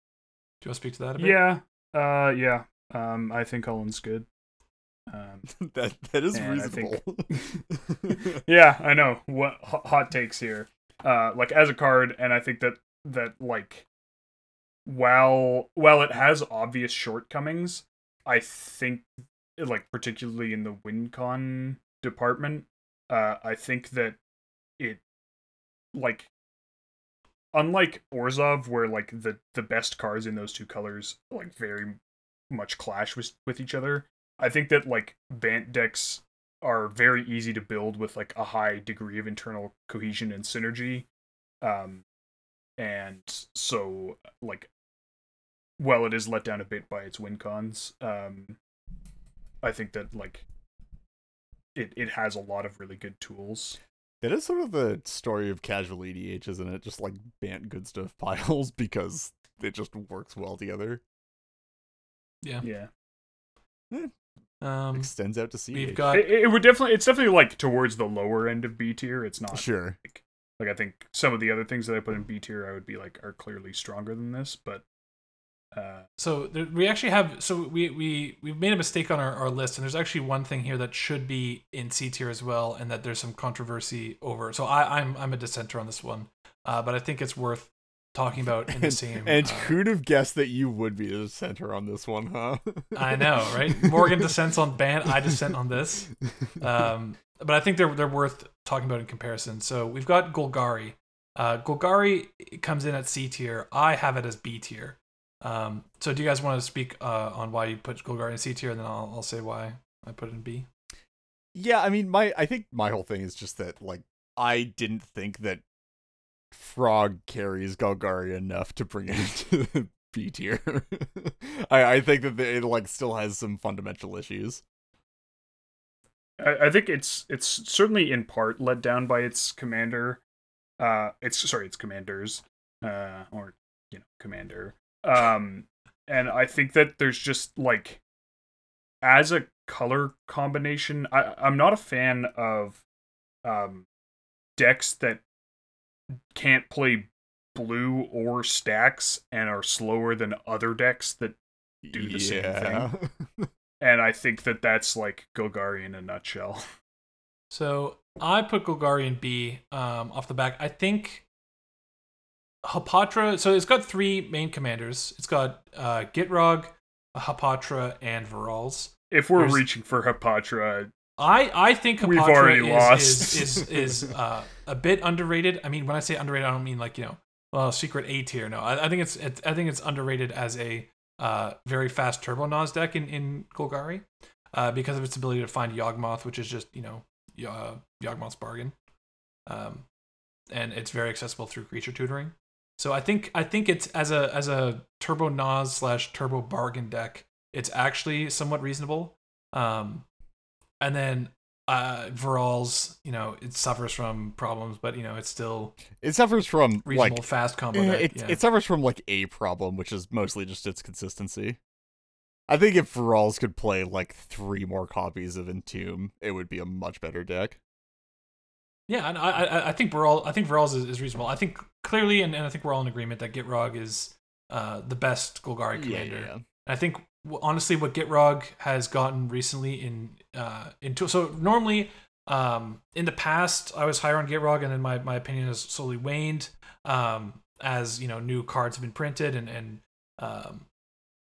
Do you want to speak to that a bit? yeah, uh, yeah. Um, I think Cullen's good. Um, that that is And I think- reasonable. yeah, I know. What hot, hot takes here? Uh, like as a card, and I think that that like, while while it has obvious shortcomings, I think like particularly in the WinCon department, uh, I think that it like unlike Orzhov, where like the the best cards in those two colors like very much clash with with each other. I think that like Bant decks are very easy to build with like a high degree of internal cohesion and synergy. Um and so like well it is let down a bit by its win cons. Um I think that like it it has a lot of really good tools. That is sort of the story of casual EDH, isn't it? Just like bant good stuff piles because it just works well together. Yeah. Yeah. Um, Extends out to CH. we've got It, it would definitely it's definitely like towards the lower end of B tier. It's not sure. like I think some of the other things that I put in B tier I would be like are clearly stronger than this, but uh so there, we actually have so we we we've made a mistake on our, our list and there's actually one thing here that should be in C tier as well and that there's some controversy over. So I I'm I'm a dissenter on this one. Uh, but I think it's worth talking about in the And, same and uh, who'd have guessed that you would be the center on this one, huh? I know, right? Morgan dissents on Bant, I dissent on this. Um, but I think they're they're worth talking about in comparison. So we've got Golgari. Uh, Golgari comes in at C tier. I have it as B tier. Um, so do you guys want to speak uh, on why you put Golgari in C tier, and then I'll I'll say why I put it in B. yeah, I mean, my I think my whole thing is just that like I didn't think that Frog carries Golgari enough to bring it into the B tier. I I think that it like still has some fundamental issues. I, I think it's it's certainly in part led down by its commander. Uh, it's sorry, its commanders, uh, or you know, commander. Um, and I think that there's just like, as a color combination, I I'm not a fan of, um, decks that can't play blue or stacks and are slower than other decks that Do the same thing. and I think that that's like Golgari in a nutshell. So I put Golgari in B um, off the back. I think Hapatra. So it's got three main commanders. It's got uh, Gitrog, Hapatra, and Varolz. If we're There's- reaching for Hapatra, I, I think We've already is, lost. is is is uh, a bit underrated. I mean, when I say underrated, I don't mean like you know, well, secret A tier. No, I, I think it's, it's I think it's underrated as a uh, very fast turbo Nas deck in in Golgari, uh, because of its ability to find Yawgmoth, which is just you know uh, Yawgmoth's bargain, um, and it's very accessible through creature tutoring. So I think I think it's as a as a turbo Nas slash turbo bargain deck, it's actually somewhat reasonable. Um, and then uh Varolz's, you know, it suffers from problems, but you know, it's still It suffers from reasonable like fast combo eh, deck. it, yeah. it suffers from like a problem, which is mostly just its consistency. I think if Varolz could play like three more copies of Entomb, it would be a much better deck. yeah, and I I, I think Viral I think Varolz's is, is reasonable. I think clearly and, and I think we're all in agreement that Gitrog is uh the best Golgari commander. yeah. I think honestly, what Gitrog has gotten recently in uh into so normally um in the past I was higher on Gitrog and then my my opinion has slowly waned um as you know new cards have been printed and and um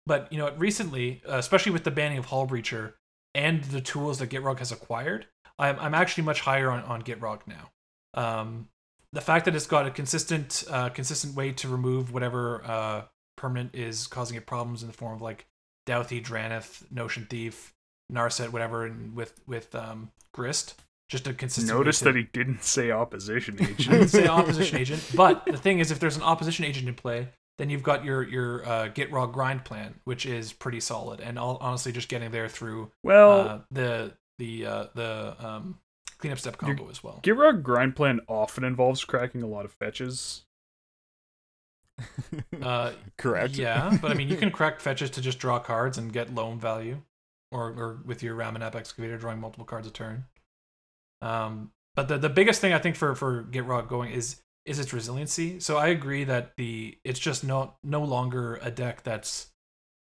but you know recently especially with the banning of Hullbreacher and the tools that Gitrog has acquired I'm I'm actually much higher on on Gitrog now. Um the fact that it's got a consistent uh consistent way to remove whatever uh permanent is causing it problems in the form of like Dauthi, Dranith, Notion Thief, Narset, whatever, and with with um, Grist. just a consistent. Notice that he didn't say opposition I didn't agent. say opposition agent, but the thing is, if there's an opposition agent in play, then you've got your your uh, Gitrog grind plan, which is pretty solid, and all, honestly, just getting there through well, uh, the the uh, the um, cleanup step combo as well. Gitrog grind plan often involves cracking a lot of fetches. Uh, Correct. Yeah, but I mean, you can crack fetches to just draw cards and get loan value, or or with your Ramunap excavator drawing multiple cards a turn. Um, but the the biggest thing I think for for Gitrog going is is its resiliency. So I agree that the it's just no no longer a deck that's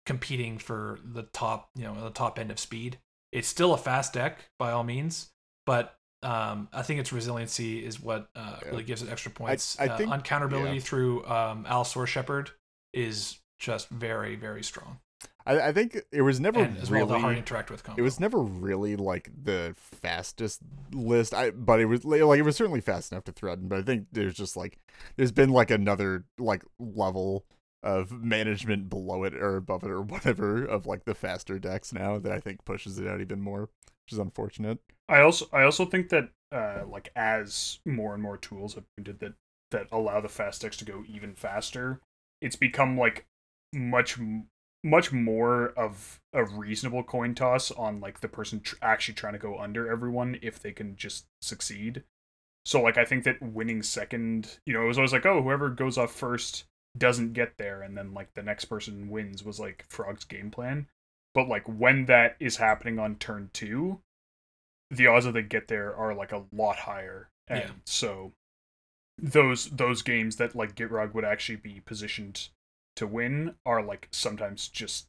competing for the top you know the top end of speed. It's still a fast deck by all means, but um, I think its resiliency is what uh, Yeah. really gives it extra points. I uh, think- uncounterability yeah. through um, Allosaurus Shepherd is just very very strong, I, I think it was never and as well really. the hard to interact with combo. it was never really like the fastest list. I but it was like it was certainly fast enough to threaten. But I think there's just like there's been like another like level of management below it or above it or whatever of like the faster decks now that I think pushes it out even more, which is unfortunate. I also I also think that uh, like as more and more tools have printed that that allow the fast decks to go even faster, it's become like much much more of a reasonable coin toss on like the person tr- actually trying to go under everyone if they can just succeed. So like I think that winning second, you know, it was always like oh whoever goes off first doesn't get there and then like the next person wins was like Frog's game plan. But like when that is happening on turn 2, the odds of they get there are like a lot higher. And Yeah. so those those games that like Gitrog would actually be positioned to win are like sometimes just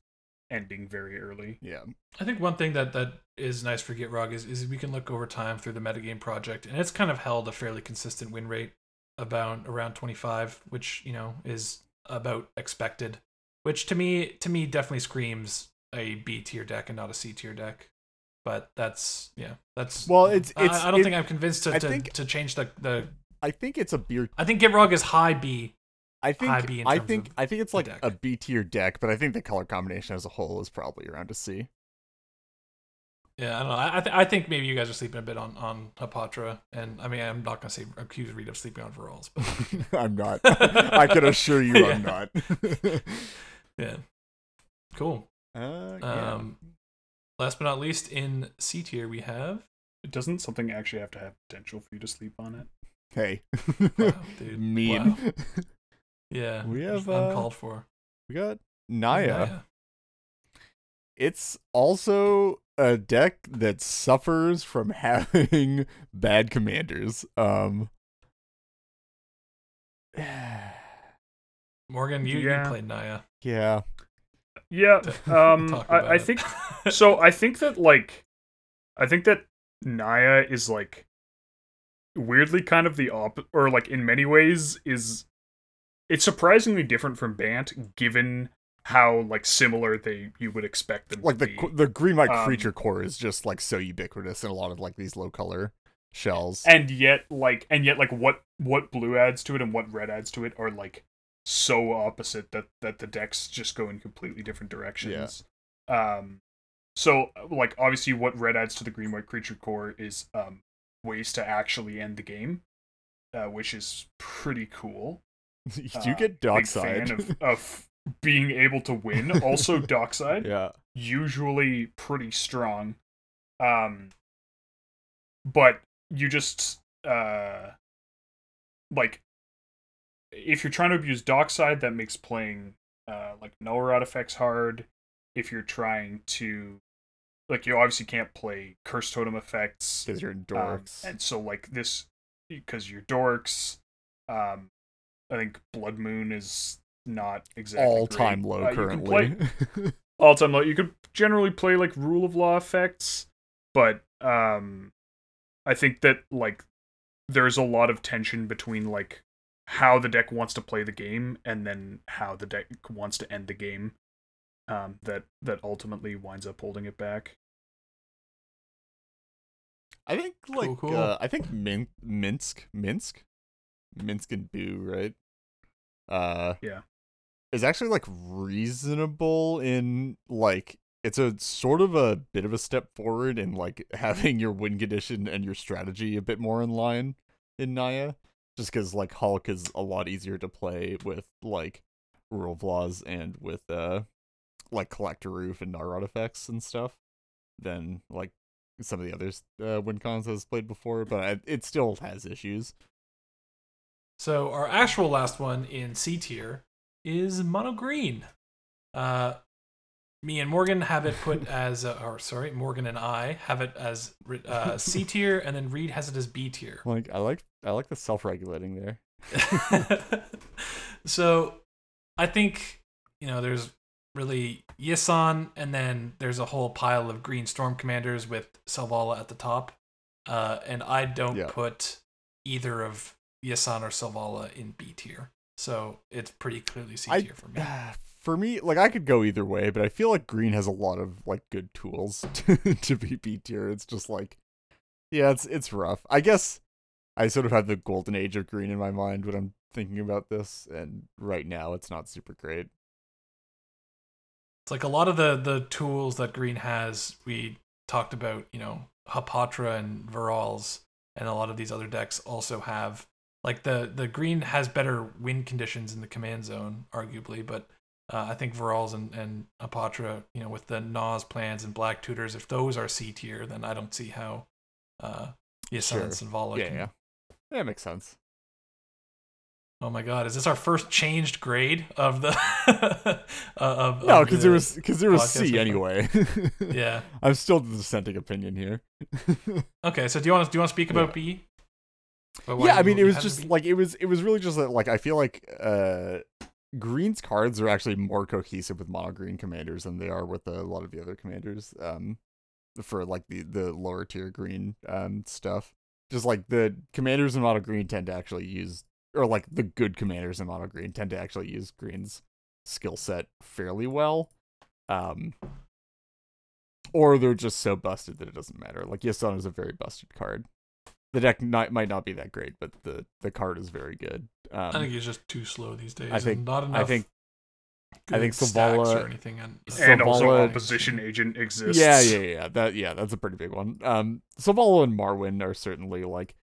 ending very early. Yeah. I think one thing that that is nice for Gitrog is is we can look over time through the metagame project, and it's kind of held a fairly consistent win rate about around 25, which you know is about expected. Which to me to me definitely screams a B tier deck and not a C tier deck. But that's yeah, that's Well, it's- I- it's- I, don't it- think I'm convinced to to, think- to change the the. I think it's a beer. I think Gitrog is high B. I think high B in I think of I think it's like deck. a B tier deck, but I think the color combination as a whole is probably around a C. Yeah, I don't know. I I, th- I think maybe you guys are sleeping a bit on on Hapatra, and I mean I'm not gonna say accuse Reed of sleeping on Varolz, but I'm not. I can assure you, I'm not. yeah, cool. Uh, yeah. Um, last but not least, in C tier we have Doesn't something actually have to have potential for you to sleep on it? hey, wow, dude, mean. wow. Yeah, We just have, uh, uncalled for. we got Naya. Naya. It's also a deck that suffers from having bad commanders. Um. Morgan, you, Yeah. you played Naya. Yeah. Yeah. Um I, I think so I think that like I think that Naya is like weirdly kind of the op or like in many ways is it's surprisingly different from Bant given how like similar they you would expect them Like to the be. the green white Um, creature core is just like so ubiquitous in a lot of like these low color shells. and yet like and yet like what what blue adds to it and what red adds to it are like so opposite that that the decks just go in completely different directions um so like obviously what red adds to the green white creature core is um ways to actually end the game uh, which is pretty cool you Uh, get dockside. of, of being able to win also dockside yeah. usually pretty strong. Um but you just uh like if you're trying to abuse dockside that makes playing uh like null rod effects hard. If you're trying to like you obviously can't play curse totem effects. Because you're in um, dorks. and so like this because you're dorks. Um I think Blood Moon is not exactly All time low Uh, currently. play- all time low. You could generally play like rule of law effects, but um, I think that like there's a lot of tension between like how the deck wants to play the game and then how the deck wants to end the game. Um, that that ultimately winds up holding it back. I think like Cool, cool. Uh, I think Min- Minsc, Minsc, Minsc and Boo, right? Uh, Yeah. is actually like reasonable in like it's a sort of a bit of a step forward in like having your win condition and your strategy a bit more in line in Naya. Just because like Hulk is a lot easier to play with like rule flaws and with uh like Collector Ouphe and Null Rod effects and stuff than like some of the others uh, win cons has played before, but I, it still has issues. So our actual last one in C tier is mono green. Uh, me and Morgan have it put as, uh, or sorry, Morgan and I have it as uh, C tier, and then Reed has it as B tier. Like I like I like the self regulating there. so I think you know there's really Yisan, and then there's a whole pile of green storm commanders with Selvala at the top. Uh, and I don't Yeah. put either of Yisan or Selvala in B tier. So it's pretty clearly C tier for me. For me, like I could go either way, but I feel like green has a lot of like good tools to, to be B tier. It's just like, yeah, it's it's rough. I guess I sort of have the golden age of green in my mind when I'm thinking about this, and right now it's not super great. It's like a lot of the the tools that green has. We talked about, you know, Hapatra and Varolz, and a lot of these other decks also have. Like the the green has better win conditions in the command zone, arguably, but uh, I think Varolz and and Hapatra, you know, with the Nas plans and Black Tutors, if those are C tier, then I don't see how uh Yisan and Sure. Selvala yeah, can. yeah, that makes sense. Oh my God, is this our first changed grade of the uh, of No, because there was because there was C anyway. yeah. I'm still the dissenting opinion here. Okay, so do you want to do you want to speak about B? Yeah, I mean, it was just like it was. It was really just like I feel like uh, Green's cards are actually more cohesive with mono green commanders than they are with a lot of the other commanders. Um, for like the the lower tier green um stuff. Just like the commanders in mono green tend to actually use, or like the good commanders in mono green tend to actually use green's skill set fairly well. Um, or they're just so busted that it doesn't matter. Like Yisan is a very busted card. The deck not, might not be that great, but the the card is very good. Um, I think he's just too slow these days. I think- and not enough. I think I think stacks Selvala- or anything. And, and also opposition agent exists. Yeah, yeah, yeah. That yeah, that's a pretty big one. Um Selvala and Marwyn are certainly like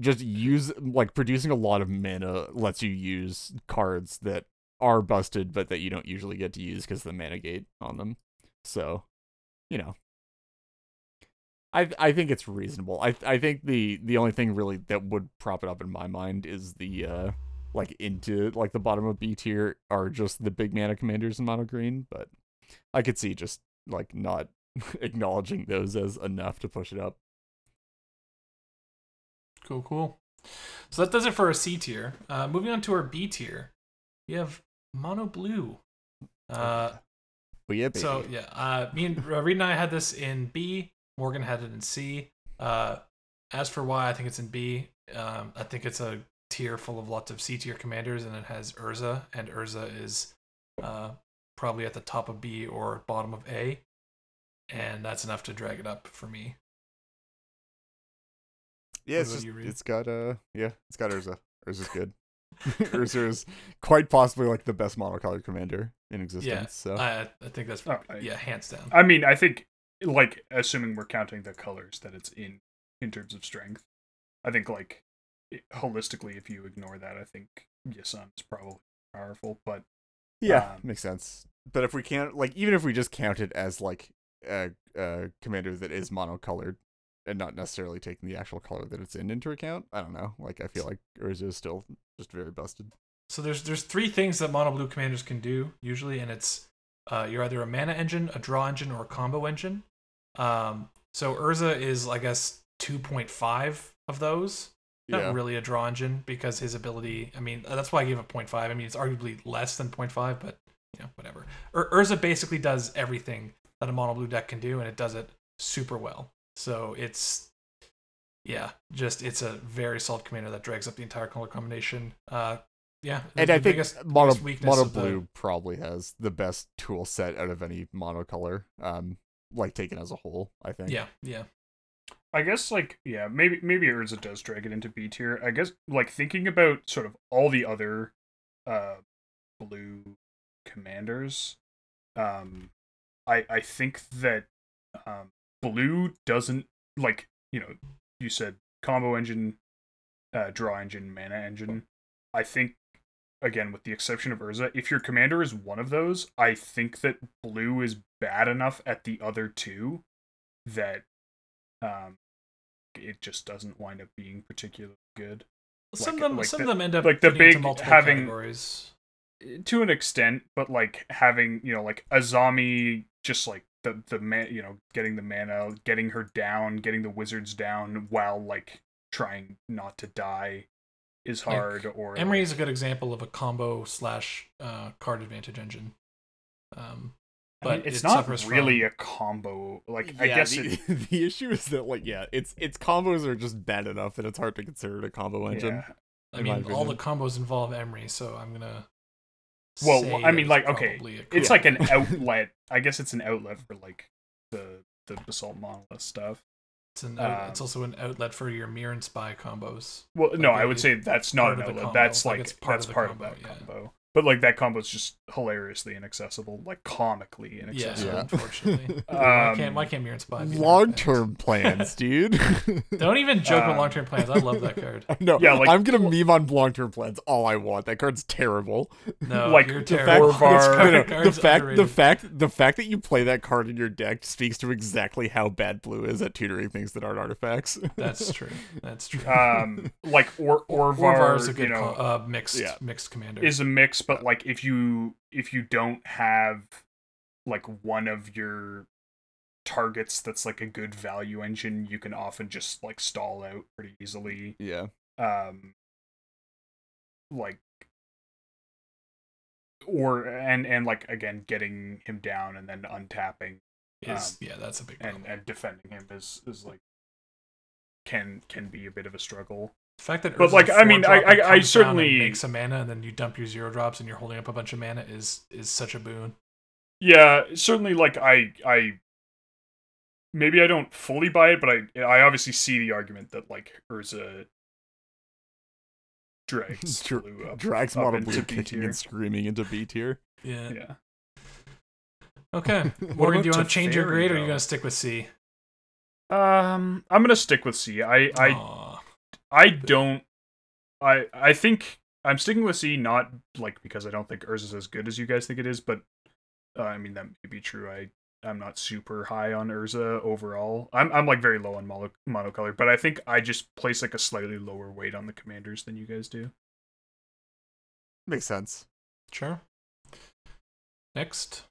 just use like producing a lot of mana lets you use cards that are busted but that you don't usually get to use because the mana gate on them. So, you know. I I think it's reasonable. I I think the the only thing really that would prop it up in my mind is the uh like into like the bottom of B tier are just the big mana commanders in mono green, but I could see just like not acknowledging those as enough to push it up. Cool, cool. So that does it for our C tier. Uh, moving on to our B tier, we have Mono Blue. Uh, But yeah, baby. so yeah, uh, me and uh, Reed and I had this in B. Morgan had it in C. Uh, as for why I think it's in B, um, I think it's a tier full of lots of C tier commanders, and it has Urza, and Urza is uh, probably at the top of B or bottom of A, and that's enough to drag it up for me. yeah, it's just it's got uh yeah, it's got Urza. Urza's good. Urza is quite possibly like the best monocolor commander in existence. Yeah, so I I think that's Oh, I- yeah, hands down. I mean, I think like assuming we're counting the colors that it's in in terms of strength, I think like it- holistically, if you ignore that, I think Yisan is probably powerful. But yeah, um, makes sense. But if we can't like even if we just count it as like a, a commander that is monocolored and not necessarily taking the actual color that it's in into account, I don't know. Like I feel like Urza is still just very busted. So there's there's three things that mono blue commanders can do usually, and it's uh, you're either a mana engine, a draw engine, or a combo engine. Um, so Urza is I guess 2.5 of those. Not Yeah. really a draw engine because his ability. I mean, that's why I gave it 0.5. I mean, it's arguably less than 0.5, but you know, whatever. Ur- Urza basically does everything that a mono blue deck can do, and it does it super well. So it's yeah, just it's a very solid commander that drags up the entire color combination. Uh, yeah, And the I think biggest- mono, biggest mono of the- blue probably has the best tool set out of any monocolor, um, like taken as a whole. I think. Yeah, yeah. I guess like yeah, maybe maybe Urza does drag it into B tier. I guess like thinking about sort of all the other uh blue commanders, um I I think that um, blue doesn't like you know you said combo engine, uh, draw engine, mana engine. I think again with the exception of Urza, if your commander is one of those, I think that blue is bad enough at the other two that um it just doesn't wind up being particularly good Some like- of them, like some the- of them end up like the big multiple having- categories. to an extent, but like having you know like Azami just like the the man you know getting the mana, getting her down, getting the wizards down while like trying not to die is Like, hard. or Emry like, is a good example of a combo slash uh, card advantage engine. Um, I mean, but it's it not really from- a combo. Like I guess the, it, the issue is that like yeah, its its combos are just bad enough that it's hard to consider it a combo engine. yeah. I mean, all the combos involve Emry, so I'm gonna. Well, say I mean, like, okay, probably It's like an outlet. I guess it's an outlet for like the the basalt monolith stuff. It's, an out, it's um, also an outlet for your mirror and spy combos. Well, no, I would say that's not an outlet. That's Like, like, it's part that's of the part combo, of that yeah. combo. But like that combo is just hilariously inaccessible, like comically Yeah, inaccessible. Yeah. unfortunately. why can't Um, why can't mirror spy? Long term plans, dude. Don't even joke about Um, long term plans. I love that card. no, Yeah, like- I'm gonna meme on long term plans all I want. That card's terrible. No, Like, you're the terrible. fact- Orvar- This No, no, the card's fact, the fact, the fact that you play that card in your deck speaks to exactly how bad blue is at tutoring things that aren't artifacts. That's true. That's true. Um, like or Orvar, Orvar is a good you know, co- uh, mixed yeah. mixed commander. is a mix, but like if you if you don't have like one of your targets that's like a good value engine, you can often just like stall out pretty easily. yeah, Um, like or and and like again getting him down and then untapping is um, yeah, that's a big problem. and and defending him is is like can can be a bit of a struggle. The fact that but, like, a I mean, I- I- I comes down and certainly- makes a mana and then you dump your zero drops and you're holding up a bunch of mana is is such a boon. Yeah, certainly. Like I, I maybe I don't fully buy it, but I, I obviously see the argument that like Urza drags Dra- drags up model blue B kicking and screaming into B tier. Yeah. Yeah. Okay. What Morgan, do you about want to change your Teferi, grade or are you though? gonna stick with C? Um, I'm gonna stick with C. I, I, Aw. I don't. I, I think I'm sticking with C, not like because I don't think Urza is as good as you guys think it is, but uh, I mean that may be true. I, I'm not super high on Urza overall. I'm, I'm like very low on mono, monocolor, but I think I just place like a slightly lower weight on the commanders than you guys do. Makes sense. Sure. Next.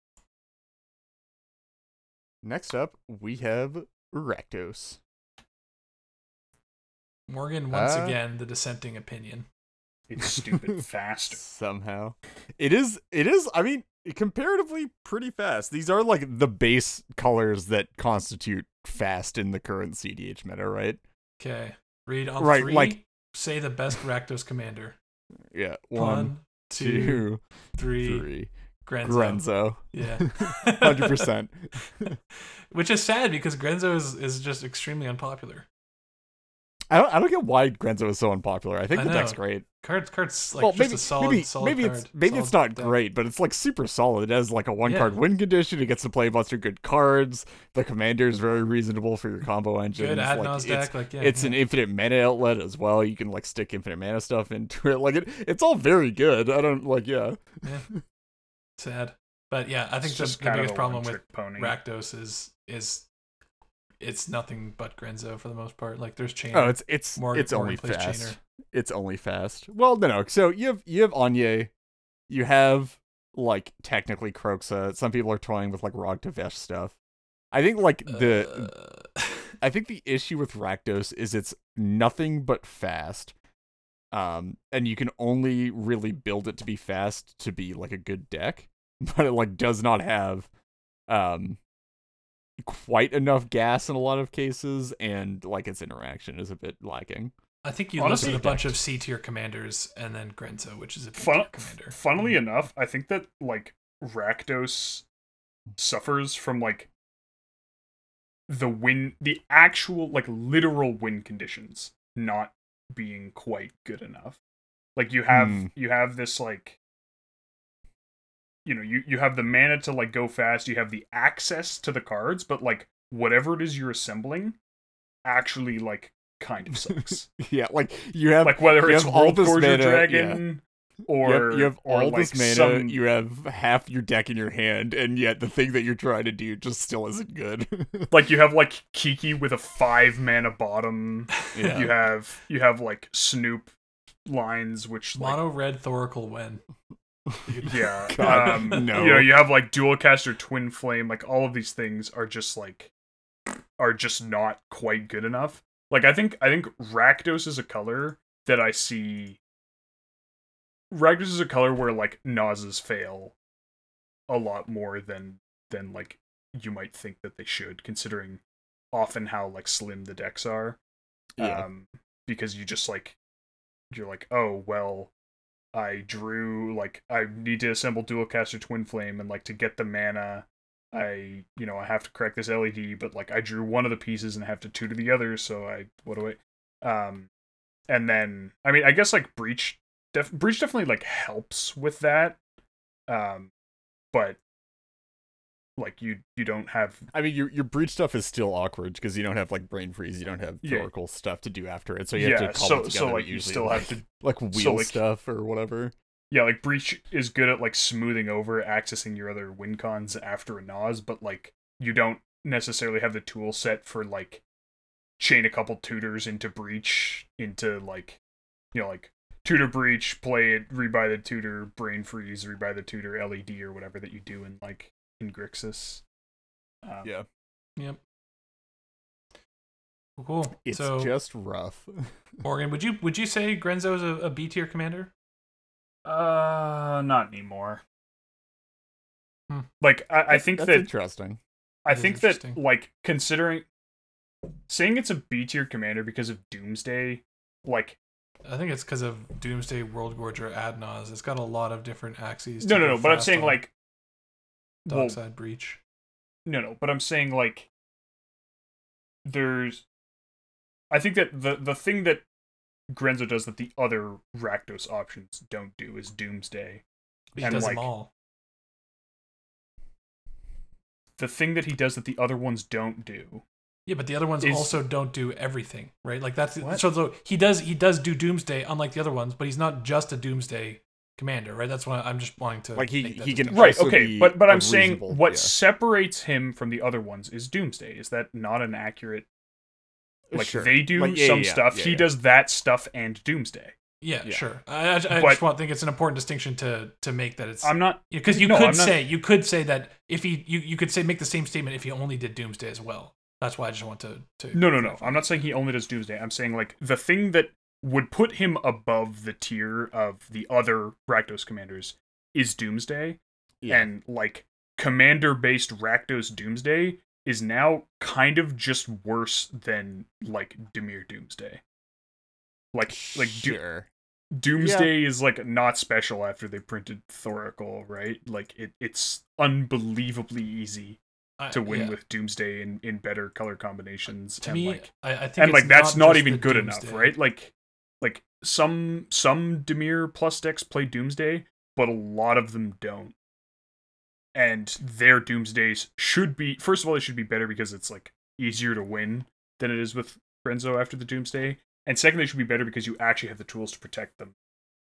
Next up, we have Rakdos. Morgan once Uh, again the dissenting opinion. It's stupid fast. Somehow, it is. It is. I mean, comparatively pretty fast. These are like the base colors that constitute fast in the current CDH meta, right? Okay. Reed on Right, three. like- say the best Rakdos commander. Yeah. One, One, two, two, three. three. Grenzo. Grenzo. Yeah. Hundred percent. Which is sad because Grenzo is, is just extremely unpopular. I don't. I don't get why Grenzo is so unpopular. I think I the deck's great. Card's card's like well, just maybe a solid, maybe solid maybe card. it's maybe it's not deck. great, but it's like super solid. It has like a one Yeah. card win condition. It gets to play a bunch of good cards. The commander is very reasonable for your combo engine. Good ad like, nos it's, deck. Like yeah, it's yeah. an infinite mana outlet as well. You can like stick infinite mana stuff into it. Like it, it's all very good. I don't like yeah. sad. But yeah, I think It's the, the biggest problem with one-trick pony. Rakdos is is it's nothing but Grenzo for the most part. Like there's chain. Oh, it's it's Morgan- it's only Morgan fast. Chainer. It's only fast. Well, no, no. So you have you have Anje, you have like technically Kroxa. Some people are toying with like Rog Tevesh stuff. I think like the Uh, I think the issue with Rakdos is it's nothing but fast. Um, and you can only really build it to be fast to be like a good deck, but it like does not have um quite enough gas in a lot of cases, and like its interaction is a bit lacking. I think you Honestly, listed a bunch of C tier commanders and then Grenzo, which is a B Fun- tier commander. funnily enough, I think that like Rakdos suffers from like the win, the actual like literal win conditions not being quite good enough. Like you have Hmm. you have this like you know you you have the mana to like go fast, you have the access to the cards, but like whatever it is you're assembling, actually like kind of sucks. yeah, like you have like whether it's all World this mana, Dragon or you have, you have or all like this mana, some- you have half your deck in your hand, and yet the thing that you're trying to do just still isn't good. like you have like Kiki with a five mana bottom. yeah. You have you have like Snoop lines, which like Mono red Thoracle when. yeah, God, um, no. you know you have like Dual Caster, Twin Flame, like all of these things are just like are just not quite good enough. Like I think I think Rakdos is a color that I see. Rakdos is a color where like Nazes fail a lot more than than like you might think that they should, considering often how like slim the decks are. Yeah. Um, because you just like you're like, oh well, I drew like I need to assemble dual caster twin flame and like to get the mana I you know I have to correct this LED but like I drew one of the pieces and have to tutor the other so I what do I um and then I mean I guess like breach def- breach definitely like helps with that um but like you you don't have I mean, your your breach stuff is still awkward because you don't have like brain freeze, you don't have Yeah. Oracle stuff to do after it, so you have yeah to call so it together. so like you still like, have to like wheel like- stuff or whatever. yeah, like Breach is good at like smoothing over accessing your other win cons after a Nas, but like you don't necessarily have the tool set for like chain a couple tutors into Breach into like you know like tutor Breach, play it, rebuy the tutor, brain freeze, rebuy the tutor, LED or whatever that you do in like in Grixis. Um, Yeah, Yep. Cool. it's so, just rough. Morgan, would you would you say Grenzo is a, a B tier commander? Uh, not anymore. Hmm. Like I, I think That's that interesting. I That is think that interesting. like considering saying it's a B tier commander because of Doomsday, like I think it's because of Doomsday, World Gorger, Adnaz. It's got a lot of different axes. no no no, but I'm saying on. like well, Dockside Breach. no no, but I'm saying like there's I think that the the thing that Grenzo does that the other Rakdos options don't do is Doomsday. He and, does like, them all. The thing that he does that the other ones don't do. Yeah, but the other ones is- also don't do everything, right? Like that's What? so. So he does he does do Doomsday, unlike the other ones, but he's not just a Doomsday commander, right? That's why I'm just wanting to Like, he- he can. Right, okay, but but I'm saying what yeah. separates him from the other ones is Doomsday. Is that not an accurate like Sure. they do Like, yeah, some yeah, yeah, stuff yeah, he yeah. does that stuff and doomsday Yeah, Yeah. sure. I, I, I But- just want to think it's an important distinction to to make that it's i'm not because you no, could I'm not- say you could say that if he you, you could say make the same statement if he only did Doomsday as well. That's why I just want to to no no no i'm not saying he only does doomsday i'm saying like the thing that would put him above the tier of the other rakdos commanders is doomsday Yeah. and like commander based rakdos doomsday is now kind of just worse than like Dimir doomsday like like Do- sure. Doomsday is like not special after they printed Thoracle, right? Like it, it's unbelievably easy to win yeah. with Doomsday in, in better color combinations. To and me, like I, I think and it's like that's not, even good Doomsday. enough, right? Like like some some Dimir plus decks play Doomsday, but a lot of them don't. And their Doomsdays should be first of all, they should be better because it's like easier to win than it is with Grenzo after the Doomsday. And second, they should be better because you actually have the tools to protect them.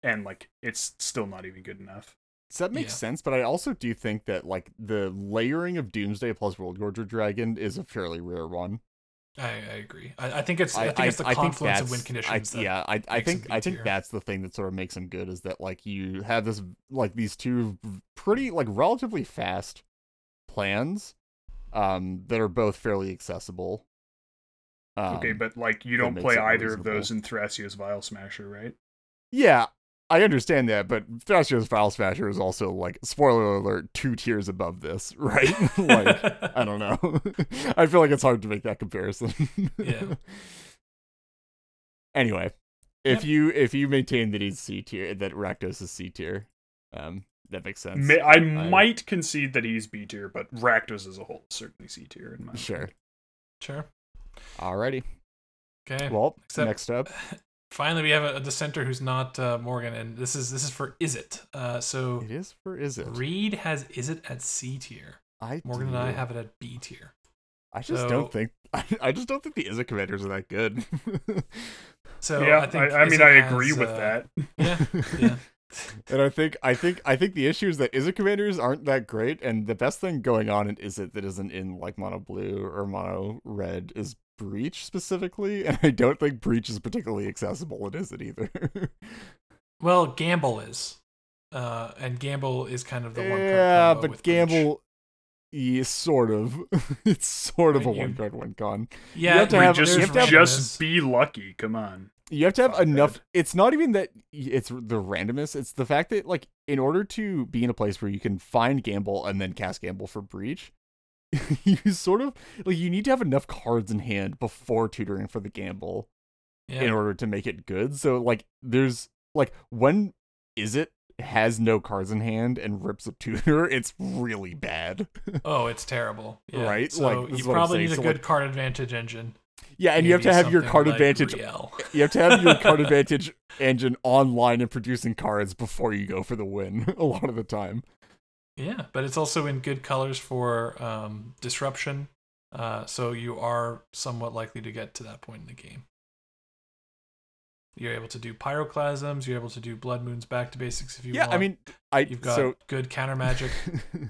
And like it's still not even good enough. So that makes Yeah. sense, but I also do think that like the layering of Doomsday plus World Gorger Dragon is a fairly rare one. I, I agree. I, I think it's I, think it's the confluence of wind conditions. I, that, yeah, I, I think I think that's the thing that sort of makes him good is that like you have this like these two pretty like relatively fast plans, um, that are both fairly accessible. Um, okay, but like you don't play it either of those in Thrasios Vial Smasher, right? yeah, I understand that, but Thrasios Vial Smasher is also like spoiler alert two tiers above this, right? like I don't know. I feel like it's hard to make that comparison. Yeah. Anyway, if Yep. you if you maintain that he's C tier, that Rakdos is C tier, um, that makes sense. May, I might concede that he's B tier, but Rakdos as a whole is certainly C tier in my Sure. opinion. Sure. Alrighty. Okay. Well, Except- next up, finally we have a, a dissenter who's not uh, Morgan, and this is this is for Izzet. Uh, so It is for Izzet? Reed has Izzet at C tier. I Morgan do. and I have it at B tier. I just so- don't think. I, I just don't think the Izzet commanders are that good. So yeah, I think I, I mean, Izzet I has, agree with uh, that. Yeah, yeah. and I think I think I think the issue is that Izzet commanders aren't that great, and the best thing going on in Izzet that isn't in like mono blue or mono red is Breach specifically, and I don't think Breach is particularly accessible It isn't either. Well, Gamble is, uh, and Gamble is kind of the one. card yeah, combo but with Gamble. Yeah, sort of. it's sort of a Right, you- one card win con. Yeah, have to have- just you have to have- just be lucky. Come on. You have to have Fuck enough. that. It's not even that it's the randomness. It's the fact that like in order to be in a place where you can find gamble and then cast gamble for breach, you sort of like you need to have enough cards in hand before tutoring for the gamble yeah. in order to make it good. So like there's like when is it has no cards in hand and rips a tutor, it's really bad. Oh, it's terrible. Yeah. Right? So Like, you is what I'm probably need a So, good like- card advantage engine. yeah, and you have to have your card like advantage Rielle. You have to have your card advantage engine online and producing cards before you go for the win a lot of the time. Yeah, but it's also in good colors for um, disruption. Uh, so you are somewhat likely to get to that point in the game. You're able to do pyroclasms. You're able to do blood moons back to basics if you yeah, want. I mean, I you've got so good counter magic. so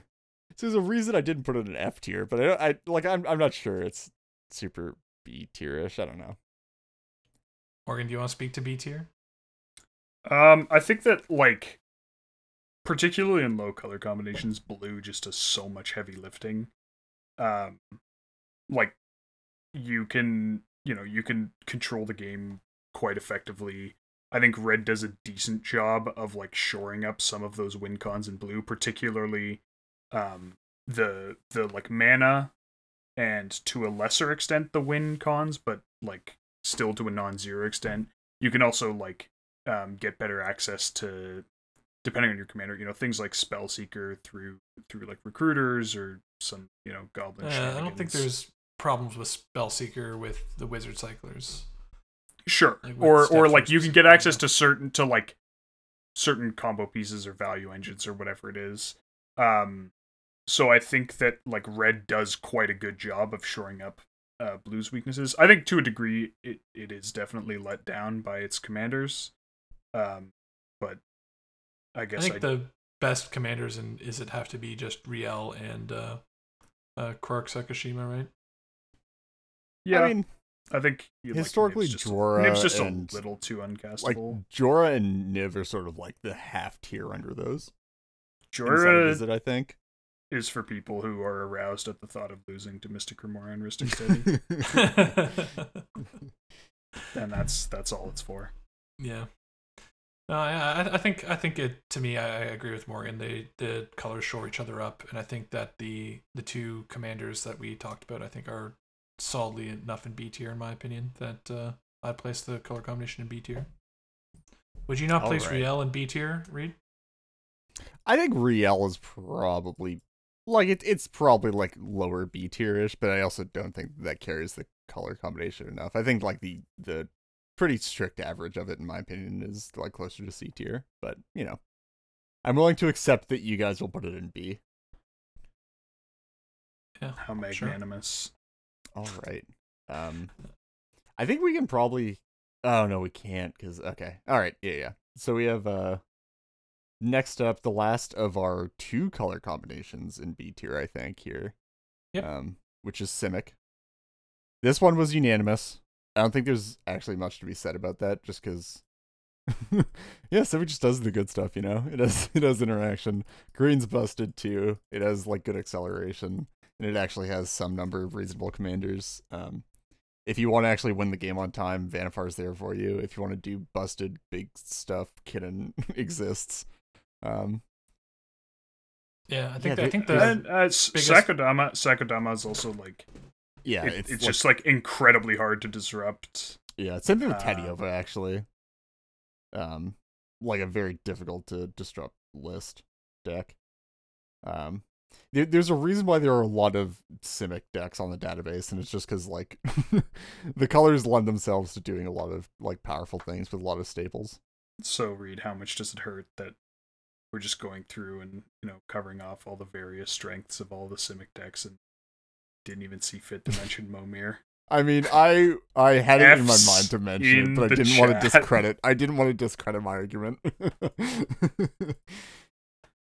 there's a reason I didn't put it in F tier, but I, I like I'm I'm not sure it's super B tierish. I don't know. Morgan, do you want to speak to B tier? Um, I think that like, particularly in low color combinations, blue just does so much heavy lifting. Um, like, you can you know you can control the game quite effectively. I think red does a decent job of like shoring up some of those win cons in blue, particularly um the the like mana and to a lesser extent the win cons, but like still to a non-zero extent. You can also like um, get better access to depending on your commander you know things like Spellseeker through through like recruiters or some you know goblin Uh, I don't think there's problems with Spellseeker with the Wizard Cyclers. sure. Like, or or like you can get access to certain to like certain combo pieces or value engines or whatever it is. Um so i think that like red does quite a good job of shoring up uh blue's weaknesses. I think to a degree it, it is definitely let down by its commanders. Um but i I think I, the best commanders in is it have to be just Rielle and uh, uh, Quark Sakashima, right? yeah I mean, I think you- like, historically, Nib's just, Jori Nib's just and, a little too like. Jori and Niv are sort of like the half tier under those. Jori Is it? I think. is for people who are aroused at the thought of losing to Mystic Remora and Rhystic Study, and that's that's all it's for. yeah. No, I, I- I think I think it to me I, agree with Morgan. They the colors shore each other up, and I think that the the two commanders that we talked about I think are solidly enough in B tier in my opinion. That uh, I place the color combination in B tier. Would you not All place right. Rielle in B tier, Reed? I think Rielle is probably like it, it's probably like lower B tierish, but I also don't think that carries the color combination enough. I think like the the pretty strict average of it, in my opinion, is like closer to C tier. But you know, I'm willing to accept that you guys will put it in B. Yeah. How Sure. magnanimous! All right. Um, I think we can probably. Oh no, we can't because okay. All right. Yeah, yeah. So we have uh. Next up, the last of our two color combinations in B tier, I think here. Yep. Um, which is Simic. This one was unanimous. I don't think there's actually much to be said about that, just because. yeah, Simic just does the good stuff, you know. It has it has interaction. Green's busted too. It has like good acceleration and it actually has some number of reasonable commanders. Um, if you want to actually win the game on time, Vannifar's there for you. If you want to do busted big stuff, Kinnan exists. Um, Yeah, I think Yeah, I think they- the And uh, biggest- Sakodama, Sakodama is also like yeah, it- it's, it's, like- just like incredibly hard to disrupt. yeah, same thing with uh, Tatyova actually. Um, like a very difficult to disrupt list deck. Um, there, there's a reason why there are a lot of Simic decks on the database, and it's just because like the colors lend themselves to doing a lot of like powerful things with a lot of staples. So, Reed, how much does it hurt that we're just going through and you know covering off all the various strengths of all the Simic decks and didn't even see fit to mention Momir? I mean, I I had it in my mind to mention it, but I didn't want to discredit. I didn't want to discredit my argument.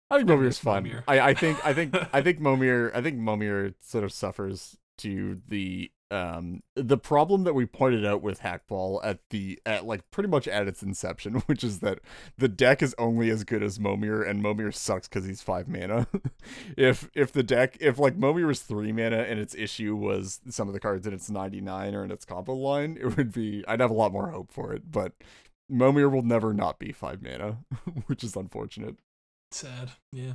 I think Momir's fun. Momir. I, I think I think I think Momir I think Momir sort of suffers to the um the problem that we pointed out with Hackball at the at like pretty much at its inception, which is that the deck is only as good as Momir, and Momir sucks because he's five mana. if if the deck if like Momir was three mana and its issue was some of the cards in its ninety nine or in its combo line, it would be I'd have a lot more hope for it. But Momir will never not be five mana, which is unfortunate. Sad. Yeah.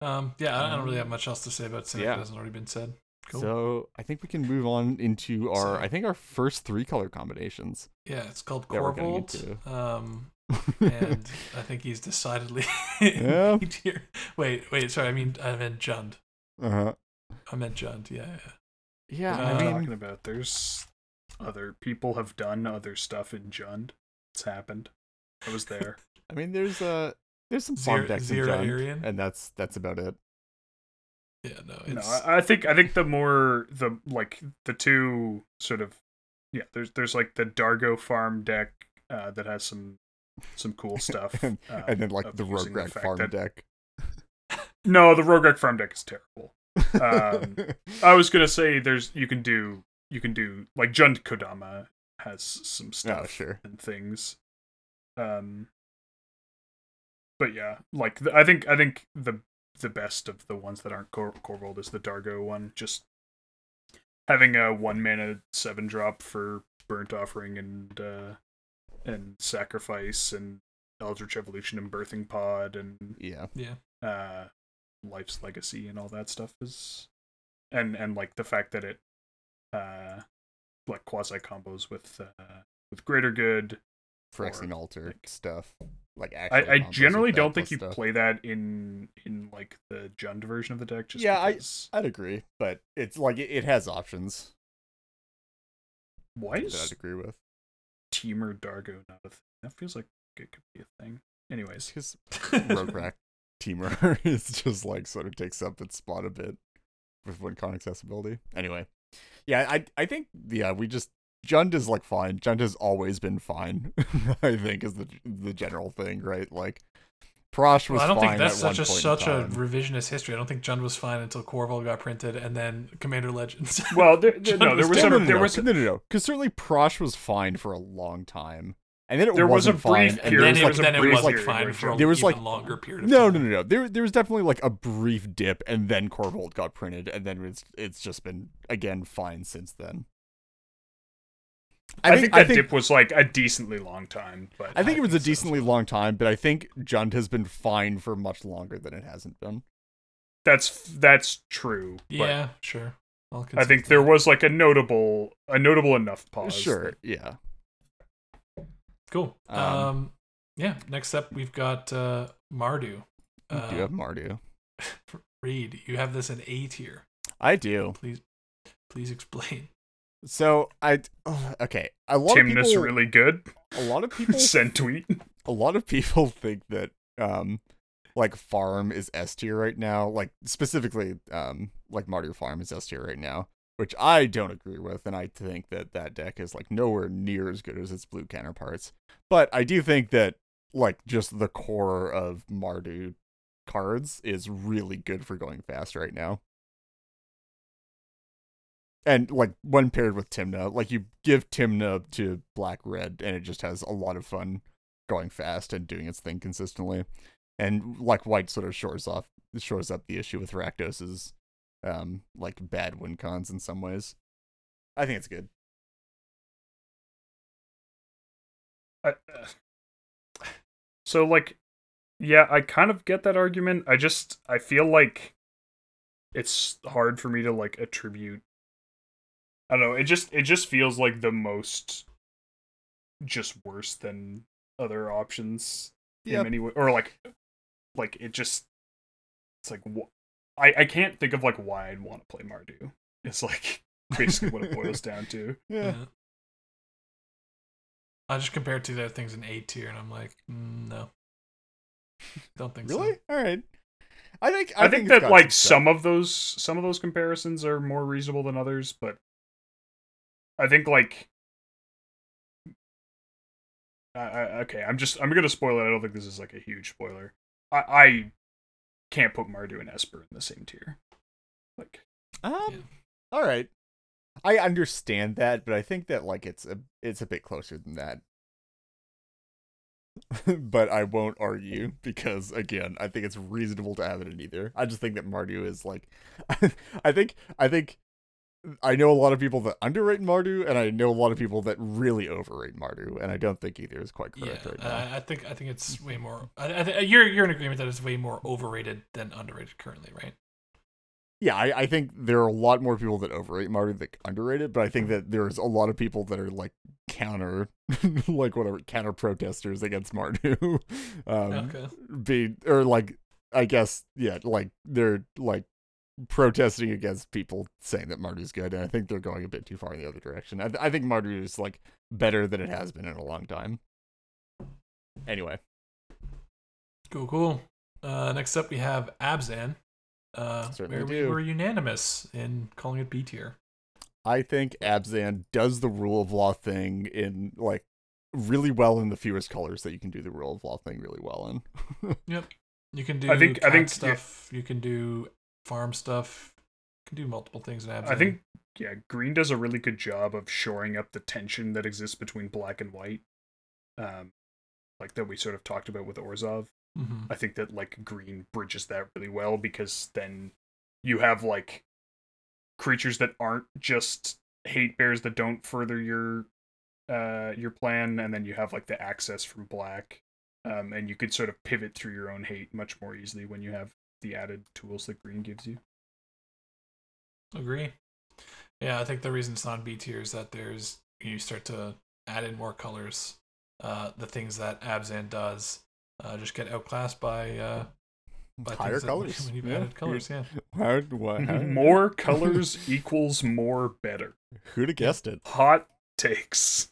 Um. Yeah. I I don't really have much else to say about Simic Yeah. that hasn't already been said. Cool. So I think we can move on into our So- I think our first three color combinations. yeah, it's called that we're Korvold. Um, and I think he's decidedly. Yeah. here. Wait, wait. Sorry. I mean, I meant Jund. uh-huh. I meant Jund. Yeah. yeah. Yeah, What Uh, am I I mean talking about? There's other people have done other stuff in Jund. It's happened. I was there. I mean there's uh there's some farm Zero, decks in Jund, Arian. and that's that's about it. Yeah. No. no, It's. I, I think I think the more the like the two sort of yeah. There's there's like the Dargo farm deck uh, that has some some cool stuff, and, uh, and then like the using Rograkh farm that- deck. No, the Rograkh farm deck is terrible. Um, I was gonna say there's you can do you can do like Jund Kodama has some stuff oh sure. and things. Um, but yeah, like the, I think I think the the best of the ones that aren't Cor- Korvold is the Dargo one. Just having a one mana seven drop for burnt offering and uh, and sacrifice and Eldritch Evolution and Birthing Pod and Yeah. yeah. uh life's legacy and all that stuff is and and like the fact that it uh like quasi combos with uh with greater good Phyrexian Or, altar like- stuff. Like i actually i generally don't think you stuff. play that in in like the jund version of the deck just Yeah, I- because I'd agree, but it's like it, it has options why is I'd agree with. Temur dargo not a thing that feels like it could be a thing anyways Because Rograkh Temur is just like sort of takes up its spot a bit with WinCon accessibility. Anyway, yeah, I I think yeah we just Jund is like fine. Jund has always been fine. I think is the the general thing, right? Like Prossh was Well, I don't fine think that's such a such a revisionist history. I don't think Jund was fine until Korvold got printed, and then Commander Legends. well there, there- no there was was no, no, no, there was no, no, no. Because certainly Prossh was fine for a long time, and then it There was a wasn't fine, brief and period- there then was it, like, then it was was like like fine for a there was, even like- longer period of No, time. no, no, no. There, there was definitely like a brief dip, and then Korvold got printed, and then it's it's just been again fine since then. I, think, that dip was like a decently long time but I think it was a think so decently long time, but I think Jund has been fine for much longer than it hasn't been. that's that's true but Yeah, sure. I'll I concede think to there was like a notable a notable enough pause Sure, yeah. cool. Um, Um, yeah. Next up, we've got uh, Mardu. Uh, do you have Mardu? Reed, you have this in A tier. I do. Please, please explain. So I oh, okay. A lot Timness of people, really good. a lot of people, Send tweet. a lot of people think that um, like farm is S tier right now. Like specifically, um, like Mardu Farm is S tier right now, which I don't agree with, and I think that that deck is like nowhere near as good as its blue counterparts. But I do think that like just the core of Mardu cards is really good for going fast right now. And like when paired with Tymna, like you give Tymna to black red and it just has a lot of fun going fast and doing its thing consistently. And like white sort of shores off shores up the issue with Rakdos's um like bad win cons in some ways. I think it's good. I- uh, so like, yeah, I kind of get that argument. I just I feel like it's hard for me to like attribute. I don't know. It just it just feels like the most just worse than other options in many ways, or like like it just it's like wh- I I can't think of like why I'd want to play Mardu. It's like basically what it boils down to. Yeah. Yeah. I just compared to the other things in A tier, and I'm like, mm, no, don't think Really? so. All right. I think I, think, it's that got like stuff. some of those some of those comparisons are more reasonable than others, but I think like I, I, okay, I'm just I'm gonna spoil it. I don't think this is like a huge spoiler. I, I can't put Mardu and Esper in the same tier. Like Um, Yeah. all right. I understand that, but I think that like it's a it's a bit closer than that. but I won't argue because again, I think it's reasonable to have it in either. I just think that Mardu is like I think I think I know a lot of people that underrate Mardu and I know a lot of people that really overrate Mardu and I don't think either is quite Yeah, correct right now. I, I think I think it's way more. I, I th- you're you're in agreement that it's way more overrated than underrated currently, right? Yeah, I, I think there are a lot more people that overrate Mardu that underrate it, but I think that there's a lot of people that are like counter, like whatever, counter protesters against Mardu. um, okay. Be or like, I guess, yeah, like they're like protesting against people saying that Mardu's good, and I think they're going a bit too far in the other direction. I, th- I think Mardu is like better than it has been in a long time. Anyway, Cool, cool. Uh, next up, we have Abzan, uh, Certainly where we do. were unanimous in calling it B tier. I think Abzan does the rule of law thing in like really well in the fewest colors that you can do the rule of law thing really well in. Yep. You can do I think- I think- stuff. You can do farm stuff. Can do multiple things in Abzan. I think yeah, green does a really good job of shoring up the tension that exists between black and white. Um like that we sort of talked about with Orzhov. Mhm. I think that like green bridges that really well because then you have like creatures that aren't just hate bears that don't further your uh your plan and then you have like the access from black um and you could sort of pivot through your own hate much more easily when you have the added tools that green gives you Agree. Yeah, I think the reason it's not B tier is that there's you start to add in more colors. Uh, the things that Abzan does uh, just get outclassed by uh, by Higher things that- colors. when you've Yeah. added colors. Yeah, How, what, how, more colors equals more better Who'd have guessed it? hot takes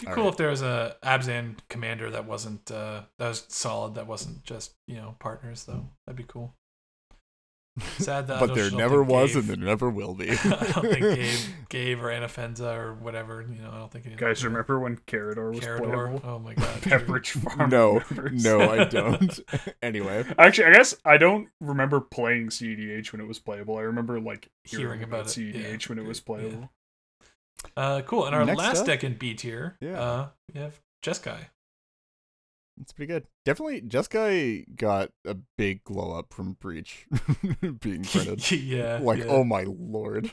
be All cool right. if there was a Abzan commander that wasn't uh, that was solid. That wasn't just you know partners though. That'd be cool. Sad that but there never was Gabe- and there never will be. I don't think Gabe, Gabe or Anafenza or whatever. You know, I don't think any guys are. remember when Karador was Karador. playable Oh my god. Pepperidge Farm no, members. no, I don't. anyway, Actually, I guess I don't remember playing CEDH when it was playable. I remember like hearing, Hearing about, about it, CEDH yeah. when it was Yeah. playable. Uh, cool. And our Next last up- deck in B tier, Yeah. uh, we have Jeskai. It's pretty good. Definitely, Jeskai got a big glow up from Breach being printed. yeah. like yeah. oh my lord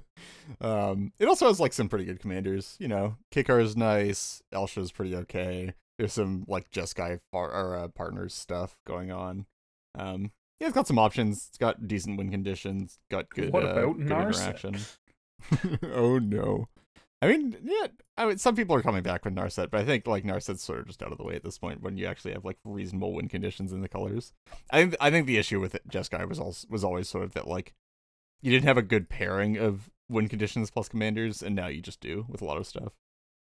um it also has like some pretty good commanders you know Kykar is nice elsha's pretty okay there's some like jeskai far or uh, partners stuff going on um yeah it's got some options it's got decent win conditions got good What uh, about good Narset? interaction oh no I mean, yeah. I mean, some people are coming back with Narset, but I think like Narset's sort of just out of the way at this point when you actually have like reasonable win conditions in the colors. I think I think the issue with it, Jeskai was also was always sort of that like you didn't have a good pairing of win conditions plus commanders, and now you just do with a lot of stuff.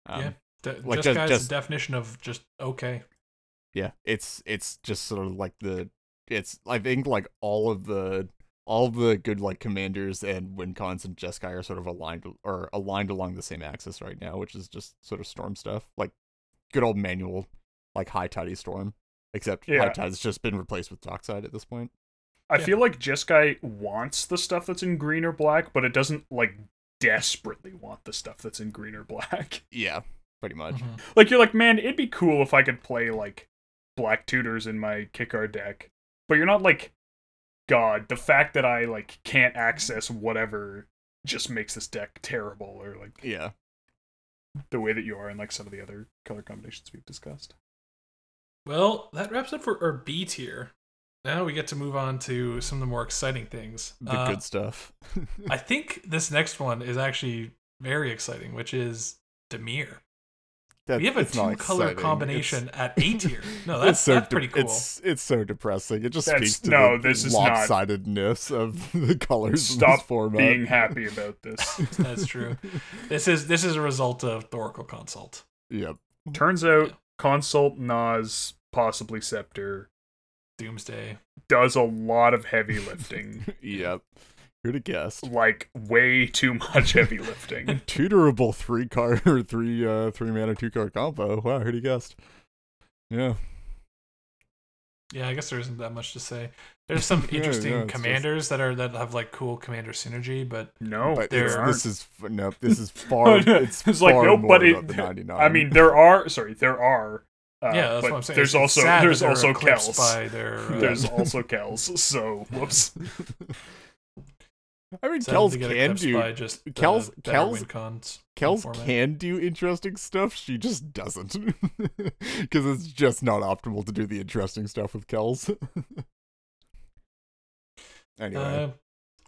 Um, Yeah. De- like, Jeskai just- just- definition of just okay. yeah it's it's just sort of like the it's i think like all of the all the good like commanders and wincons and jeskai are sort of aligned or aligned along the same axis right now which is just sort of storm stuff like good old manual like high tidy storm except Yeah. high tide's just been replaced with dockside at this point I Yeah. feel like Jeskai wants the stuff that's in green or black, but it doesn't like desperately want the stuff that's in green or black. yeah pretty much Mhm. Like you're like, man, it'd be cool if I could play like black tutors in my Kykar deck, but you're not like, God, the fact that I like can't access whatever just makes this deck terrible, or like yeah the way that you are and like some of the other color combinations we've discussed. Well, that wraps up for our B tier. Now we get to move on to some of the more exciting things. the Uh, good stuff I think this next one is actually very exciting, which is Dimir. That, we have a it's two color exciting. combination It's- at A tier. No, that's so that's de- pretty cool. It's it's so depressing. It just That's- speaks to no, the this is not- lopsidedness of the colors in Stop this format. being happy about this. That's true. this is this is a result of the Oracle Consult. Yep. Turns out, Consult, Nas, possibly Scepter, Doomsday. does a lot of heavy lifting. Yep. Who'd have guessed? like way too much heavy lifting. Tutorable three card or three uh three mana two card combo. Wow, who'd have guessed? Yeah. Yeah, I guess there isn't that much to say. There's some Yeah, interesting yeah, it's commanders that are that have like cool commander synergy, but No, but there it's, aren't. this is no, this is far. It's, It's like, far no, more but it- the ninety nine. I mean, there are. Sorry, there are. Uh, yeah, that's what I'm saying. There's It's- also there's also eclipsed Kels. by their. Uh, There's also Kels. So whoops. I mean, sad Kels can do. by just Kels- better Kels- cons Kels can do interesting stuff. She just doesn't, because it's just not optimal to do the interesting stuff with Kels. anyway, Uh,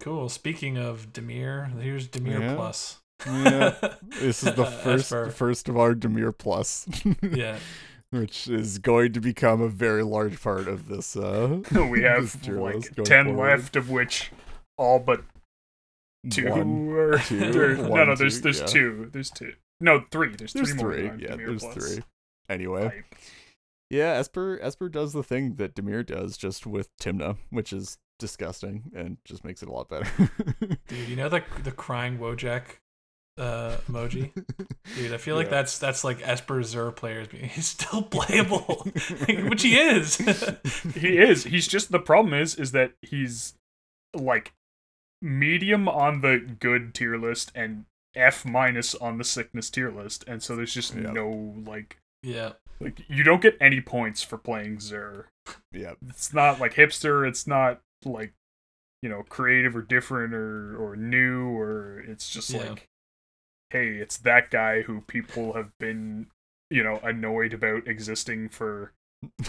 cool. Speaking of Dimir, here's Dimir Yeah. Plus. Yeah. this is the first for- first of our Dimir Plus. yeah. which is going to become a very large part of this. Uh, we have tier like ten forward. left, of which all but two One. are. two, there- no, one, no. There's two, there's yeah. two. There's two. No, three. There's, There's three more. three. on Yeah, Dimir there's Plus. three. Anyway, Hype. yeah, Esper Esper does the thing that Dimir does, just with Tymna, which is disgusting and just makes it a lot better. Dude, you know the the crying Wojak uh, emoji? Dude, I feel like Yeah. that's that's like Esper Zur players he's still playable, which he is. he is. He's just the problem is is that he's like medium on the good tier list and F minus on the sickness tier list, and so there's just Yep. no like yeah, like you don't get any points for playing Zur. yeah, It's not like hipster. It's not like you know creative or different or or new or it's just Yeah. like hey, it's that guy who people have been you know annoyed about existing for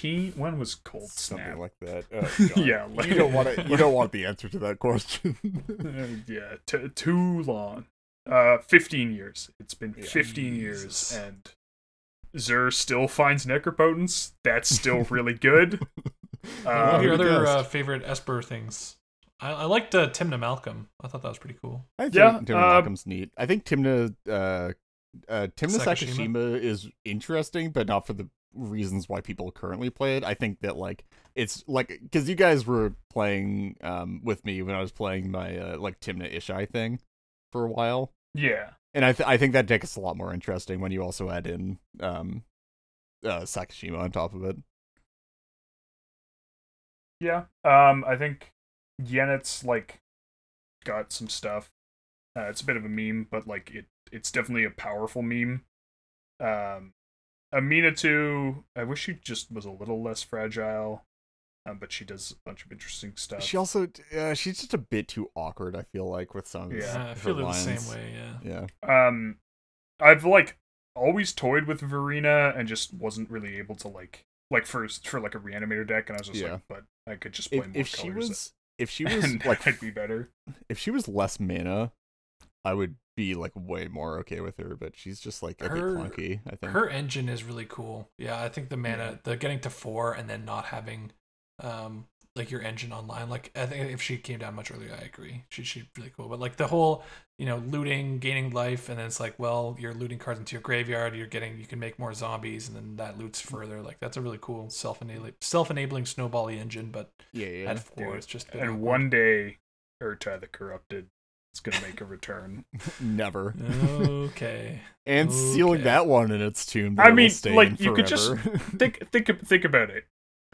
fourteen. When was Cold something Snap? like that. Oh, Yeah, like- you don't want to. You don't want the answer to that question. Uh, yeah, t- too long. Uh, fifteen years. It's been Yeah. fifteen Jesus. years, and Zur still finds necropotence. That's still really good. what Uh, are your other uh, favorite Esper things? I, I liked uh, Tymna Malcolm. I thought that was pretty cool. I think Yeah, Tymna uh, Malcolm's neat. I think Tymna, uh, uh, Tymna Sakashima? Sakashima is interesting, but not for the reasons why people currently play it. I think that like it's like because you guys were playing um with me when I was playing my uh, like Tymna Ishai thing for a while, yeah, and I th- I think that deck is a lot more interesting when you also add in um uh Sakashima on top of it. yeah. Um, I think Yennett's like got some stuff. Uh, it's a bit of a meme, but like it, it's definitely a powerful meme. Um, Aminatou. I wish she just was a little less fragile. Um, but she does a bunch of interesting stuff. She also uh, she's just a bit too awkward. I feel like with some Yeah, Yeah, I feel it the same way. Yeah. Yeah. um i've like always toyed with Varina and just wasn't really able to like like first for like a reanimator deck and i was just Yeah. like but i could just play If, more if she colors was if she was like i'd be better if she was less mana, I would be like way more okay with her. But she's just like a Her- bit clunky. I think. Her engine is really cool. Yeah, I think the mana, the getting to four and then not having, um, like your engine online. Like I think if she came down much earlier, I agree. She she's really cool. But like the whole, you know, looting, gaining life, and then it's like, well, you're looting cards into your graveyard. You're getting, you can make more zombies, and then that loots further. Like that's a really cool self enabling, self enabling snowbally engine. But yeah, yeah. at four, Dude, it's just and awkward. one day urta the corrupted is gonna make a return Never. okay. and sealing that one in its tomb. I that it will mean, like, in you could just think think think about it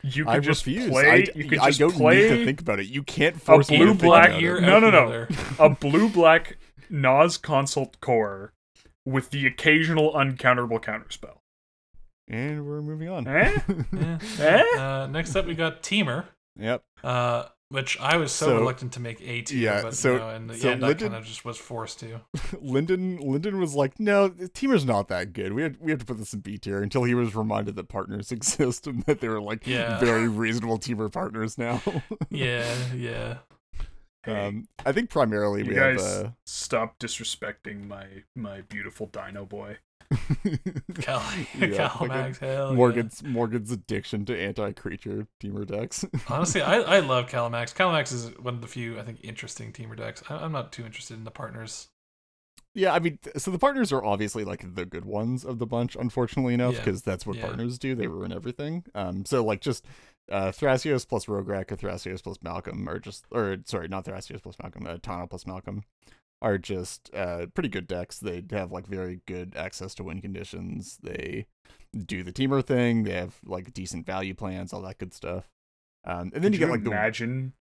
you could I just refuse. play I, you could I just don't play need to think about it. You can't force me to blue think black about it. No, no, no. a blue black Nas consult core with the occasional uncounterable counterspell. And we're moving on. Eh? Eh. Eh? Uh, next up, we got Temur. Yep. Uh, which I was so, So- reluctant to make A tier, yeah, but so- you know, in the so end, Lyndon- I kind of just was forced to. Lyndon Lyndon was like, "No, Temur's not that good. We had we have to put this in B tier." Until he was reminded that partners exist and that they were like Yeah. very reasonable Temur partners now. Yeah, yeah. Um, I think primarily you we guys have. stop disrespecting my my beautiful dino boy. Cal- Yeah, Kalamax, hell yeah. Morgan's Morgan's addiction to anti-creature Temur decks. Honestly, I, I love Kalamax. Kalamax is one of the few I think interesting Temur decks. I, I'm not too interested in the partners. yeah, I mean, so the partners are obviously like the good ones of the bunch, unfortunately enough, Yeah. because that's what Yeah. partners do. They ruin everything. Um, so like just uh, Thrasios plus Rograkh or Thrasios plus Malcolm, or just or sorry, not Thrasios plus Malcolm, uh, Tana plus Malcolm, are just uh pretty good decks. They have like very good access to win conditions. They do the Temur thing. They have like decent value plans, all that good stuff. Um, and then Could you get like the imagine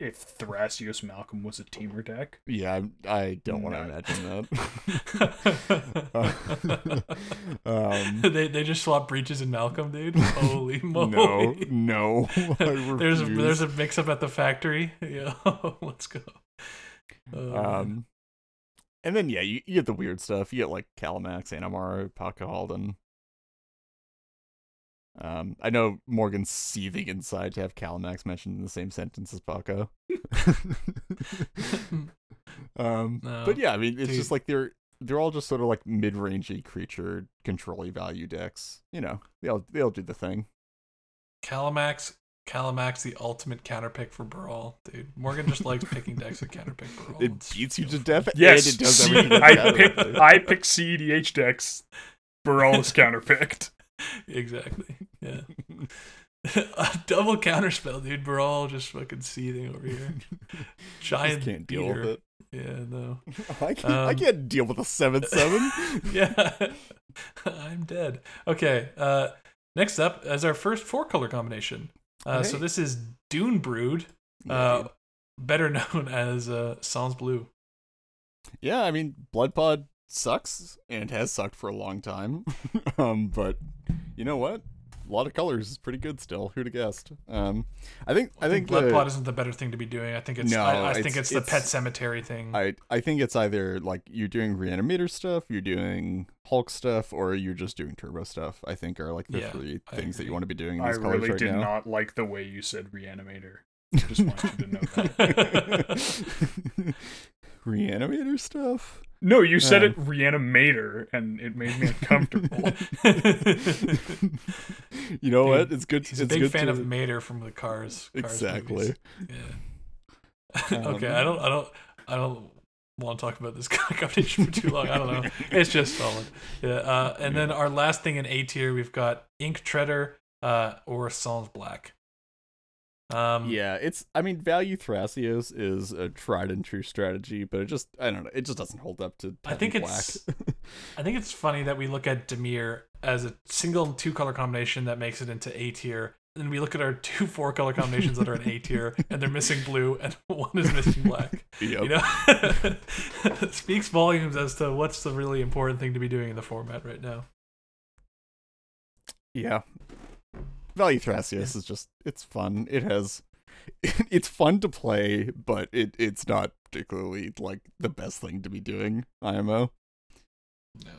if Thrasios Malcolm was a Temur deck. yeah. I, I don't want to imagine that. um, they they just swap breaches and Malcolm, dude. Holy moly! no. no. there's a, there's a mix up at the factory. Yeah, let's go. Oh, Um, and then yeah, you, you get the weird stuff. You get like Kalamax, Animar, Pako Haldan. Um, I know Morgan's seething inside to have Kalamax mentioned in the same sentence as Pako. um, No, but yeah, I mean, it's dude. just like they're they're all just sort of like mid-rangey creature control value decks. You know, they all they all do the thing. Kalamax, Kalamax, the ultimate counterpick for Baral, dude. Morgan just likes picking decks that counterpick Baral. It It's beats you to death. Yes, and it does C- everything. I that's pick counterpicked. I pick CEDH decks. Baral is counterpicked. exactly. Yeah. a double counter spell, dude. We're just fucking seething over here. Giant Just can't deal beater. with it. Yeah, no. I can't, I Um, can't deal with a seven seven. yeah. I'm dead. Okay. Uh next up is our first four color combination. Uh so this is Dune Brood, uh better known as uh Sans Bleu. yeah, I mean, Blood Pod sucks and has sucked for a long time. um, but you know what? A lot of colors is pretty good still. Who'd have guessed? Um, I think I think Blood the, Pod isn't the better thing to be doing. I think it's No, I, I think it's- it's, the it's- pet cemetery thing. I I think it's either like you're doing reanimator stuff, you're doing Hulk stuff, or you're just doing turbo stuff. I think are like the Yeah, three things that you want to be doing in I colors really right did now. not like the way you said reanimator. Just want you to know that. reanimator stuff. No, you said Uh. it reanimator, and it made me uncomfortable. you know Dude, what? It's good. He's it's a big good fan to, of Mater from the Cars. Cars exactly. movies. Yeah. okay, Um, I don't, I don't, I don't want to talk about this competition for too long. I don't know. It's just solid. Yeah. Uh, and then our last thing in A tier, we've got Ink Treader uh, or Sans Black. Um, Yeah, it's. I mean, value Thrasios is a tried and true strategy, but it just. I don't know. It just doesn't hold up to. I think it's- I think it's funny that we look at Dimir as a single two color combination that makes it into A tier. And we look at our two four color combinations that are in A tier, and they're missing blue, and one is missing black. Yep. You know, speaks volumes as to what's the really important thing to be doing in the format right now. Yeah. Value Thrasios is just it's fun. It has it's fun to play, but it it's not particularly like the best thing to be doing IMO. No.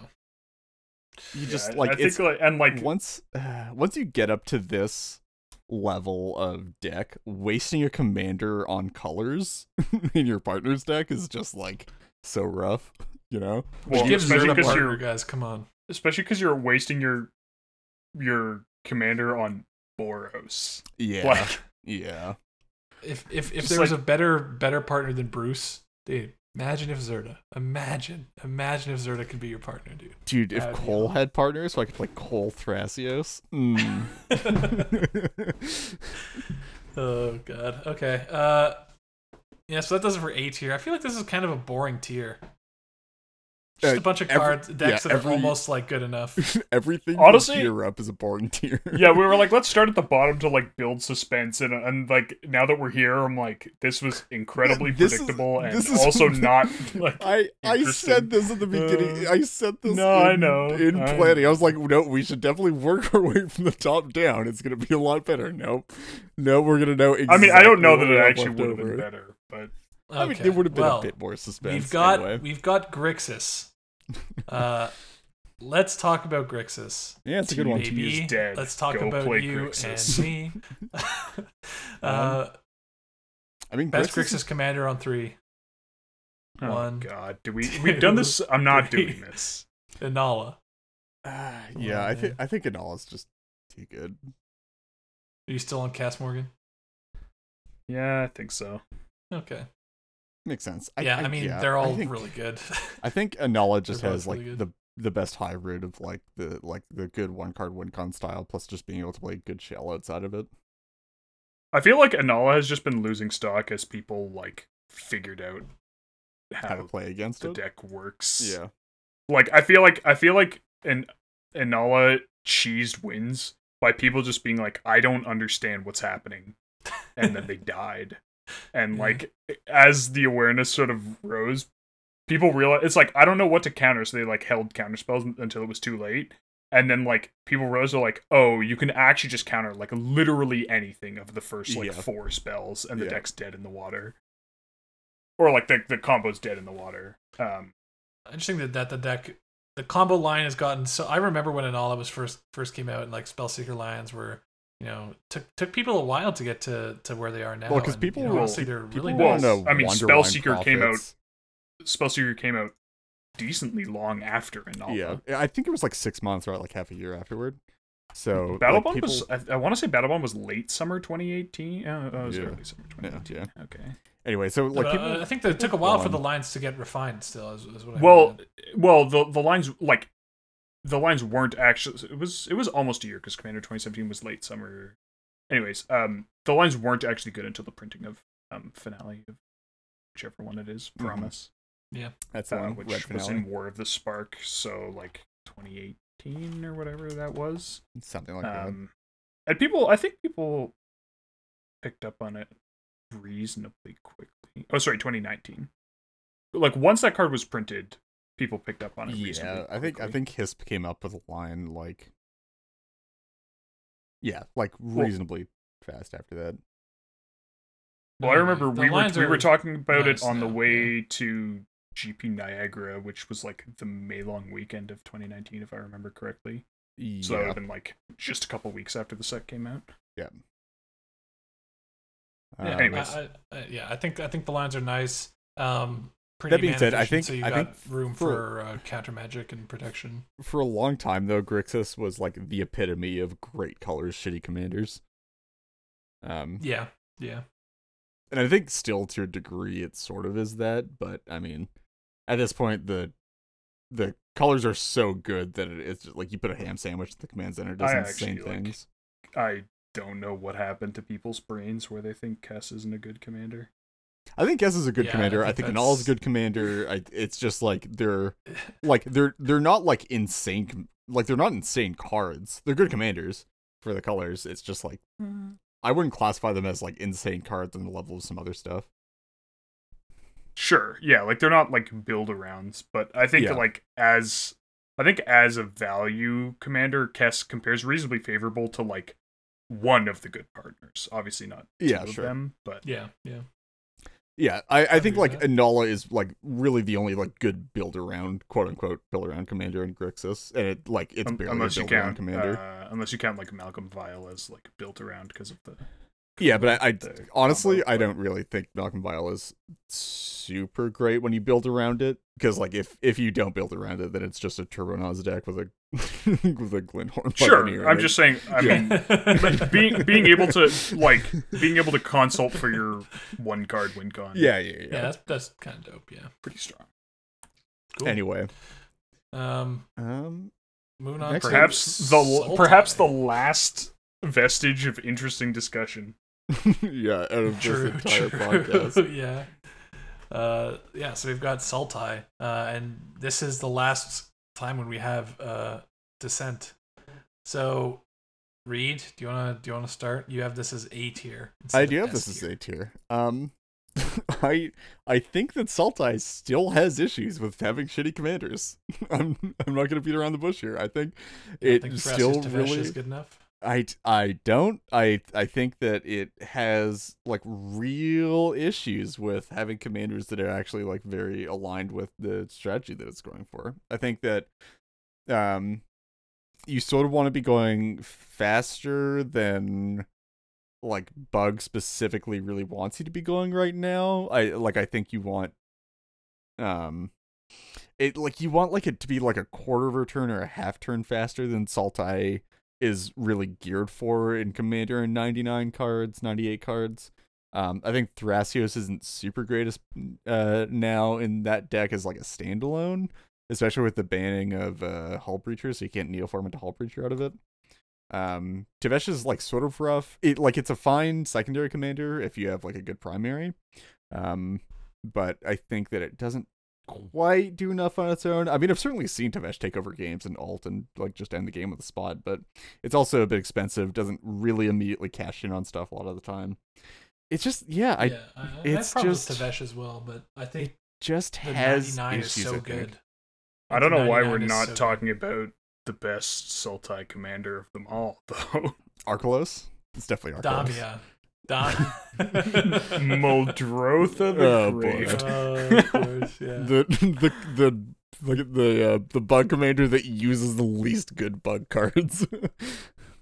You just Yeah, like I think it's like and like once uh, once you get up to this level of deck, wasting a commander on colors in your partner's deck is just like so rough, you know? well, Give especially because partner, you're guys. Come on. especially because you're wasting your your commander on Boros. Yeah. Like yeah. If if if Just there was like- a better better partner than Bruse, dude, imagine if Zirda. Imagine, imagine if Zirda could be your partner, dude. Dude, if That'd be Koll awesome. had partners, so I could play Koll Thrasios. Mm. oh god. Okay. Uh, yeah. So that does it for A tier. I feel like this is kind of a boring tier. Just Uh, a bunch of every- cards, decks yeah, that every- are almost like good enough. Everything Honestly- from tier up is a boring tier. yeah, we were like, let's start at the bottom to like build suspense, and and like now that we're here, I'm like, this was incredibly This is- predictable and this is- also not like. I I said this at the beginning. Uh, I said this. no, in, I know, In I planning, I was like, no, we should definitely work our way from the top down. It's gonna be a lot better. Nope. No, we're gonna know. Exactly I mean, I don't know that it actually would have been better, but I mean, Okay, it would have been well, a bit more suspense. We've got anyway. we've got Grixis. Uh, let's talk about Grixis. Yeah, it's a good one. Maybe. Is dead. let's talk Go about play you Grixis. and me. uh, I I mean, Best Grixis is- Grixis commander on three. Oh One, God, do we we've done this? I'm not three. doing this. Inalla. Ah, yeah, I Oh, think man. I think Inalla's just too good. Are you still on Kess Morgan? Yeah, I think so. Okay. Makes sense. yeah, I, mean they're all think- really good. I think Inalla just They're has like really good. the the best hybrid of like the like the good one card win con style plus just being able to play good shell outside of it. I feel like Inalla has just been losing stock as people like figured out How how to play against the it. deck works. Yeah. Like I feel like I feel like an Inalla cheesed wins by people just being like, I don't understand what's happening. And then they died. And like as the awareness sort of rose, people realize it's like I don't know what to counter, so they like held counter spells until it was too late. And then like people realized they're like, oh, you can actually just counter like literally anything of the first like Yeah. four spells, and the Yeah. deck's dead in the water. Or like the the combo's dead in the water. Um Interesting that, that the deck, the combo line has gotten so. I remember when Inalla was first first came out, and like Spellseeker lines were, you know, took took people a while to get to to where they are now. Well, 'cause because people you know, will- honestly, they're People really Well, nice. to I mean, Wonderwine Spellseeker came out- Prophets. Spellseeker came out decently long after Inalla. Yeah, I think it was like six months or like half a year afterward. So Battle like, Bomb people, was I, I want to say Battlebond was late summer 2018. Uh, oh, it was Yeah. early summer 2018. Okay. anyway. So But, like uh, I think that it took a while for the lines to get refined. Still, is, is what I Well, mean. well, the the lines like the lines weren't actually it was it was almost a year because Commander 2017 was late summer. Anyways, um, the lines weren't actually good until the printing of um finale of whichever one it is, Mhm. yeah that's the uh, one. which Red was finale, in War of the Spark. So like 2018 or whatever that was. something like that. um, and people, I think people picked up on it reasonably quickly. Oh, sorry, 2019. Like once that card was printed, people picked up on it. reasonably Yeah, I think I think Hisp came up with a line like, yeah, like Well- reasonably fast after that. Well, I remember The we were we were talking about nice it on the now, way to GP Niagara, which was like the May long weekend of 2019, if I remember correctly. Yeah. So that would have been like just a couple weeks after the set came out. Yeah, Um, anyways. I, I, I- yeah, I think I think the lines are nice. Um, pretty That being said, I efficient, think- so you I got think room for- for uh, counter magic and protection. for a long time though, Grixis was like the epitome of great colors, shitty commanders. Um, Yeah, yeah. and I think still to a degree it sort of is that, but I mean, at this point the the colors are so good that it, it's just like you put a ham sandwich in the command center does I insane actually, like, things. I don't know what happened to people's brains where they think Kess isn't a good commander. I think Kess is a good Yeah, commander. I think think, Anal is a good commander. I, it's just like they're like they're they're not like insane like they're not insane cards. They're good commanders for the colors. It's just like mm-hmm. I wouldn't classify them as like insane cards on the level of some other stuff. Sure, yeah, like they're not like build arounds, but I think Yeah. like as I think as a value commander, Kess compares reasonably favorable to like one of the good partners. Obviously not two Yeah, of sure. them, but Yeah, yeah. Yeah, I, I think like. Inalla is like really the only like good build around quote unquote build around commander in Grixis, and it like it's un- barely unless a you build around commander. uh, unless you count like Malcolm Vial as like built around because of the yeah, but I, I honestly I don't really think Malcolm Vial is super great when you build around it because like if if you don't build around it, then it's just a Turbo Nas deck with a with a Glinthorn. Sure, I'm it. just saying. I Yeah. mean, being being able to like being able to consult for your one card win con. yeah, yeah, yeah. yeah, that's that's kind of dope. Yeah, pretty strong. cool. Anyway, um, um, moving on. Perhaps the Sultai. perhaps the last vestige of interesting discussion. yeah, out of true, this entire true. podcast. yeah. Uh, yeah. So we've got Sultai, uh, and this is the last time when we have uh descent. So, Reed, do you wanna do you wanna start? You have this as A tier. I do have this as. A tier. Um, I I think that Sultai still has issues with having shitty commanders. I'm I'm not gonna beat around the bush here. I think it think still really. is good enough. I I don't. I I think that it has like real issues with having commanders that are actually like very aligned with the strategy that it's going for. I think that um you sort of want to be going faster than like bug specifically really wants you to be going right now. I like I think you want um it like you want like it to be like a quarter of a turn or a half turn faster than Sultai is really geared for in Commander and 99 cards, 98 cards. Um, I think Thrasios isn't super great as uh, now in that deck as like a standalone, especially with the banning of uh, Hullbreacher, so you can't Neoform into Hullbreacher out of it. Um, Tevesh is like sort of rough. It like it's a fine secondary commander if you have like a good primary. Um, but I think that it doesn't quite do enough on its own. I mean, I've certainly seen Tevesh take over games and alt and like just end the game with a spot, but it's also a bit expensive. Doesn't really immediately cash in on stuff a lot of the time. It's just yeah, I yeah, I, it's I have just- just Tevesh as well, but I think just the has 99 is issues. so I good. I don't know why we're not so good. talking about the best Sultai commander of them all, though. Arcalos. It's definitely Arcalos. Damia. Dam. Muldrotha the Oh, boy. Great. Oh, of course, yeah. The the the like the uh, the bug commander that uses the least good bug cards.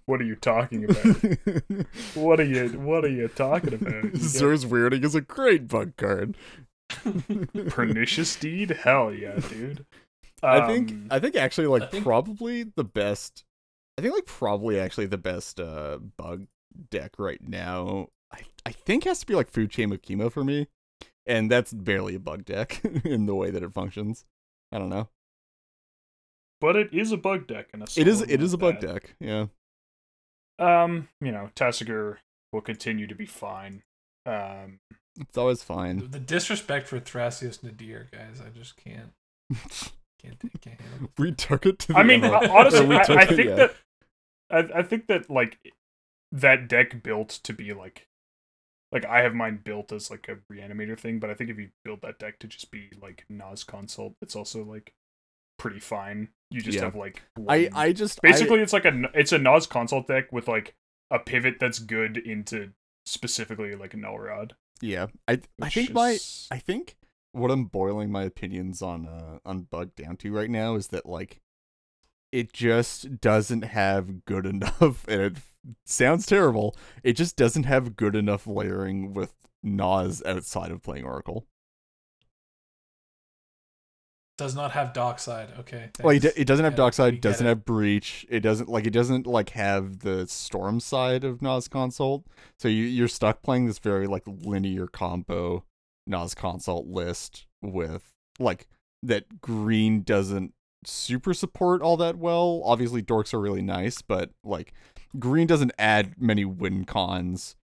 What are you talking about? What are you What are you talking about? You Zur's weirding is a great bug card. Pernicious deed? Hell yeah, dude. I think Um, I think actually like think- probably the best I think like probably actually the best uh bug deck right now I I think has to be like Food Chain of Chemo for me. And that's barely a bug deck in the way that it functions. I don't know. but it is a bug deck, and a It is solid it is a one bug that. deck. Yeah. Um, you know, Tasigur will continue to be fine. Um, It's always fine. the disrespect for Thrasios Nadir, guys, I just can't can't take can't handle it. we took it to the I mean, honestly, I, I think yeah. that I, I think that like that deck built to be like like I have mine built as like a reanimator thing, but I think if you build that deck to just be like Nas consult, it's also like pretty fine. You just Yeah. have like I one- I just basically it's like a it's a Nas consult deck with like a pivot that's good into specifically like a null rod. Yeah. I I think my I think what I'm boiling my opinions on uh on bug down to right now is that like it just doesn't have good enough and it sounds terrible. It just doesn't have good enough layering with Nas outside of playing Oracle. Does not have Dockside. Okay. Like it, it doesn't have Dockside, doesn't it. have Breach. It doesn't like it doesn't like have the Storm side of Nas Consult. So you you're stuck playing this very like linear combo Nas Consult list with like that green doesn't super support all that well. Obviously dorks are really nice, but like green doesn't add many win cons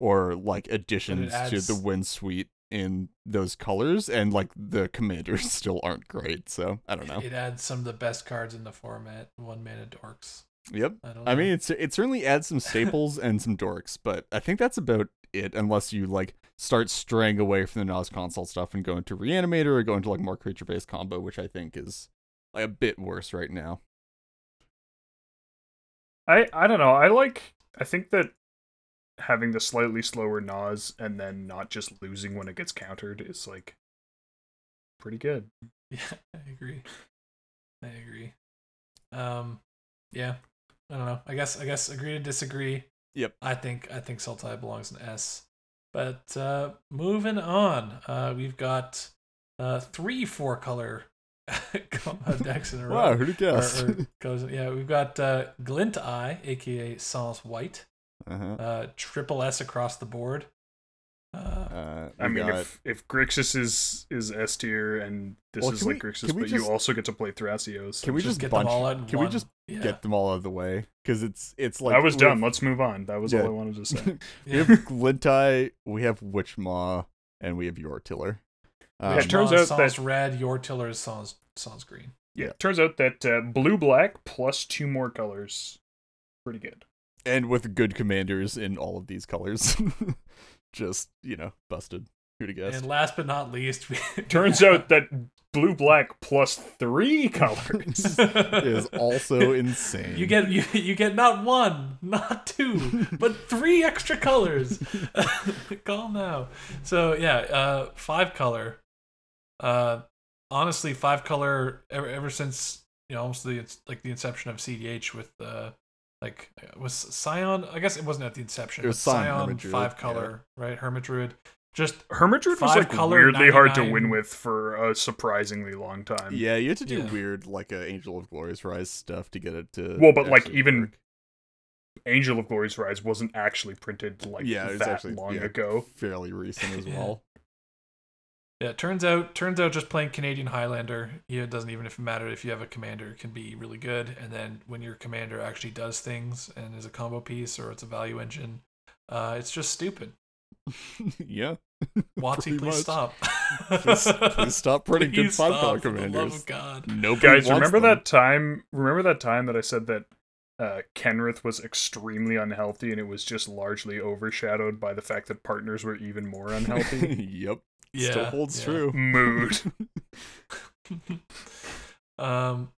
or like additions to the win suite in those colors and like the commanders still aren't great so i don't know It adds some of the best cards in the format. One mana dorks. Yep. I. I mean, it's it certainly adds some staples and some dorks, but I think that's about it. Unless you like start straying away from the Nas consult stuff and go into Reanimator or go into like more creature based combo, which I think is like a bit worse right now. I I don't know. I like. I think that having the slightly slower Nas and then not just losing when it gets countered is like pretty good. Yeah, I agree. I agree. Um, yeah. I don't know. I guess I guess agree to disagree. Yep. I think I think Sultai belongs in S. But uh moving on, uh we've got uh three four color decks in a row. Wow, who'd have guessed? or goes, yeah, we've got uh, Glint Eye, aka Sans White, uh-huh. uh, triple S across the board. Uh, Uh, I mean, got- if if Grixis is is S tier and this Well, is like we- Grixis, but just- you also get to play Thrasios. so can we just- just get bunch- them all in can we just yeah. get them all out of the way because it's it's like I was done. Let's move on. That was Yeah. all I wanted to say. we have Glintai, we have Witchmaw, and we have Yore-Tiller. Yeah, Um, it turns out that- red, Yore-Tiller is Sans Sans green. Yeah, Yeah. turns out that uh, blue black plus two more colors, pretty good. and with good commanders in all of these colors. Just, you know, busted. Who'd have guessed? And last but not least, we Turns out that blue black plus three colors. is also insane. you get you, you get not one, not two, but three extra colors. Call now. So yeah, uh, five color. Uh, honestly, five color ever, ever since you know almost the it's like the inception of CDH with uh like was Scion. I guess it wasn't at the inception. It was but Scion, Hermit Druid, five color, right? Hermit Druid. Just Hermit Druid was like color, weirdly hard to win with for a surprisingly long time. Yeah, you had to do Yeah. weird like uh, Angel of Glory's Rise stuff to get it to. Well, but, like, actually even work. Angel of Glory's Rise wasn't actually printed like yeah, it was that actually long yeah, ago. fairly recent as well. Yeah. it Turns out, turns out, just playing Canadian Highlander, yeah, it doesn't even if matter if you have a commander it can be really good. And then when your commander actually does things and is a combo piece or it's a value engine, uh, it's just stupid. yeah, Watsy, please much. stop. please, please stop printing good Please five stop, color love commanders. of God. Nobody Guys, remember them. that time? Remember that time that I said that uh, Kenrith was extremely unhealthy, and it was just largely overshadowed by the fact that partners were even more unhealthy. yep, Yeah, still holds yeah. true. Mood. um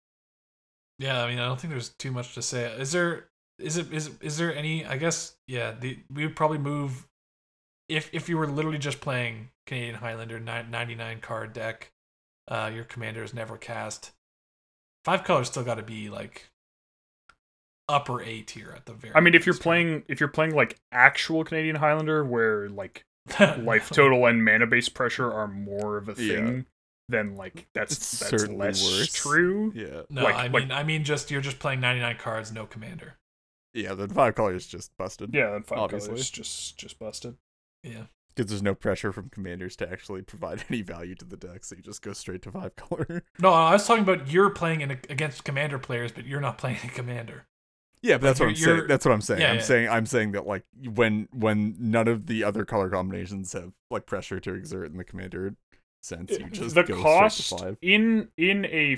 yeah i mean i don't think there's too much to say is there is it is is there any i guess yeah the we would probably move if if you were literally just playing canadian highlander 99 card deck uh your commander is never cast five colors still got to be like upper a tier at the very I mean, if you're least, playing, if you're playing like actual Canadian Highlander, where like life total and mana base pressure are more of a Yeah. thing, then like that's It's that's certainly less worse. true. Yeah, no like- i like- mean i mean just you're just playing 99 cards no commander yeah. The five color is just busted. Yeah, then five Obviously. colors just just busted. yeah because there's no pressure from commanders to actually provide any value to the deck, so you just go straight to five color. no i was talking about you're playing in against commander players but you're not playing a commander Yeah, but that's what I'm saying. That's what I'm saying. Yeah, I'm yeah. saying I'm saying that like when when none of the other color combinations have like pressure to exert in the commander sense, uh, you just the cost in in a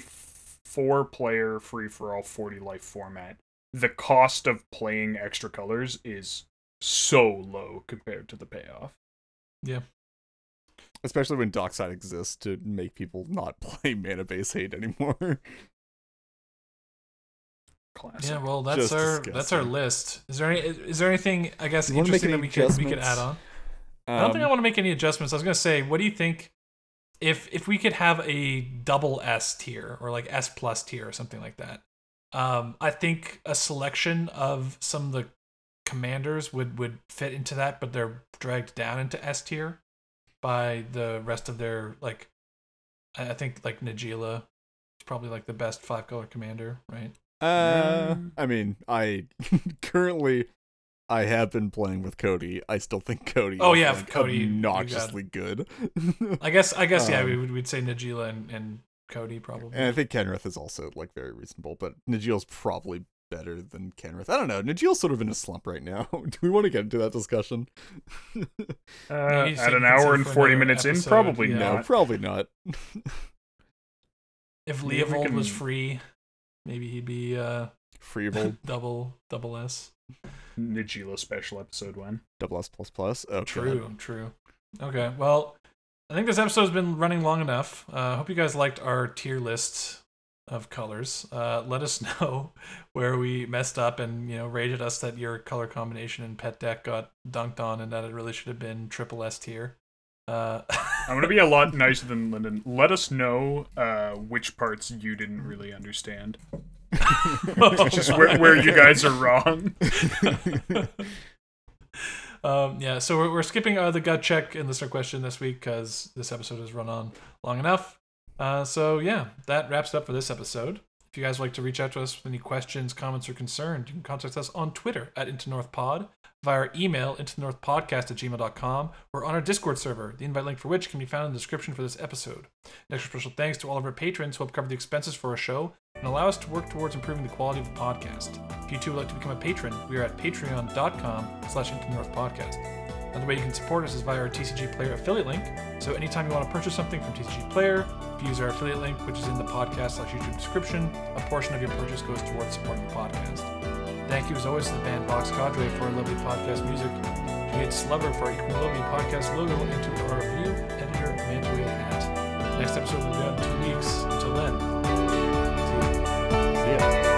four player free for all 40 life format the cost of playing extra colors is so low compared to the payoff Yeah. Especially when Dockside exists to make people not play mana base hate anymore. Classic Yeah, well, that's Just our that's our list. Is there any is there anything I guess You wanna interesting that we could we could add on? I don't think I Um, want to make any adjustments. I was gonna say, what do you think if if we could have a double S tier or like S plus tier or something like that? Um, I think a selection of some of the commanders would would fit into that, but they're dragged down into S tier by the rest of their like. I I think like Najeela is probably like the best five color commander, right? Uh, Mm. I mean, I currently I have been playing with Cody. I still think Cody. Oh, yeah, like, Cody, you obnoxiously good. I guess I guess yeah, we Um, would we'd say Najeela and, and Cody probably. and I think Kenrith is also like very reasonable, but Najeela's probably better than Kenrith. I don't know. Najeela's sort of in a slump right now. Do we want to get into that discussion? uh, at an hour and 40 another minutes in probably yeah. no, not probably not. if maybe Leovold was free, maybe he'd be uh Freevold double double S. Nigilo special episode one double S plus plus. Oh, God. True, true. Okay, well, I think this episode's been running long enough. Uh, I hope you guys liked our tier list of colors. Uh, let us know where we messed up and you know rated us that your color combination and pet deck got dunked on and that it really should have been triple S tier. Uh, i'm gonna be a lot nicer than lyndon let us know uh, which parts you didn't really understand just where, where you guys are wrong um, yeah, so we're, we're skipping uh, the gut check and listener question this week because this episode has run on long enough. Uh, so yeah, that wraps it up for this episode. If you guys would like to reach out to us with any questions, comments, or concerns, you can contact us on Twitter at Into North Pod, via our email, into North Podcast at gmail.com, or on our Discord server, the invite link for which can be found in the description for this episode. An extra special thanks to all of our patrons who help cover the expenses for our show and allow us to work towards improving the quality of the podcast. If you too would like to become a patron, we are at patreon.com slash into North Podcast. Another way you can support us is via our TCG Player affiliate link. So anytime you want to purchase something from TCG Player, if you use our affiliate link, which is in the podcast slash YouTube description, a portion of your purchase goes towards supporting the podcast. Thank you as always to the band Box Cadre for our lovely podcast music, to Jade Slubber for our lovely podcast logo, and to our review editor, Mandarin Hat. Next episode will be out in two weeks. Until then, see ya. See ya.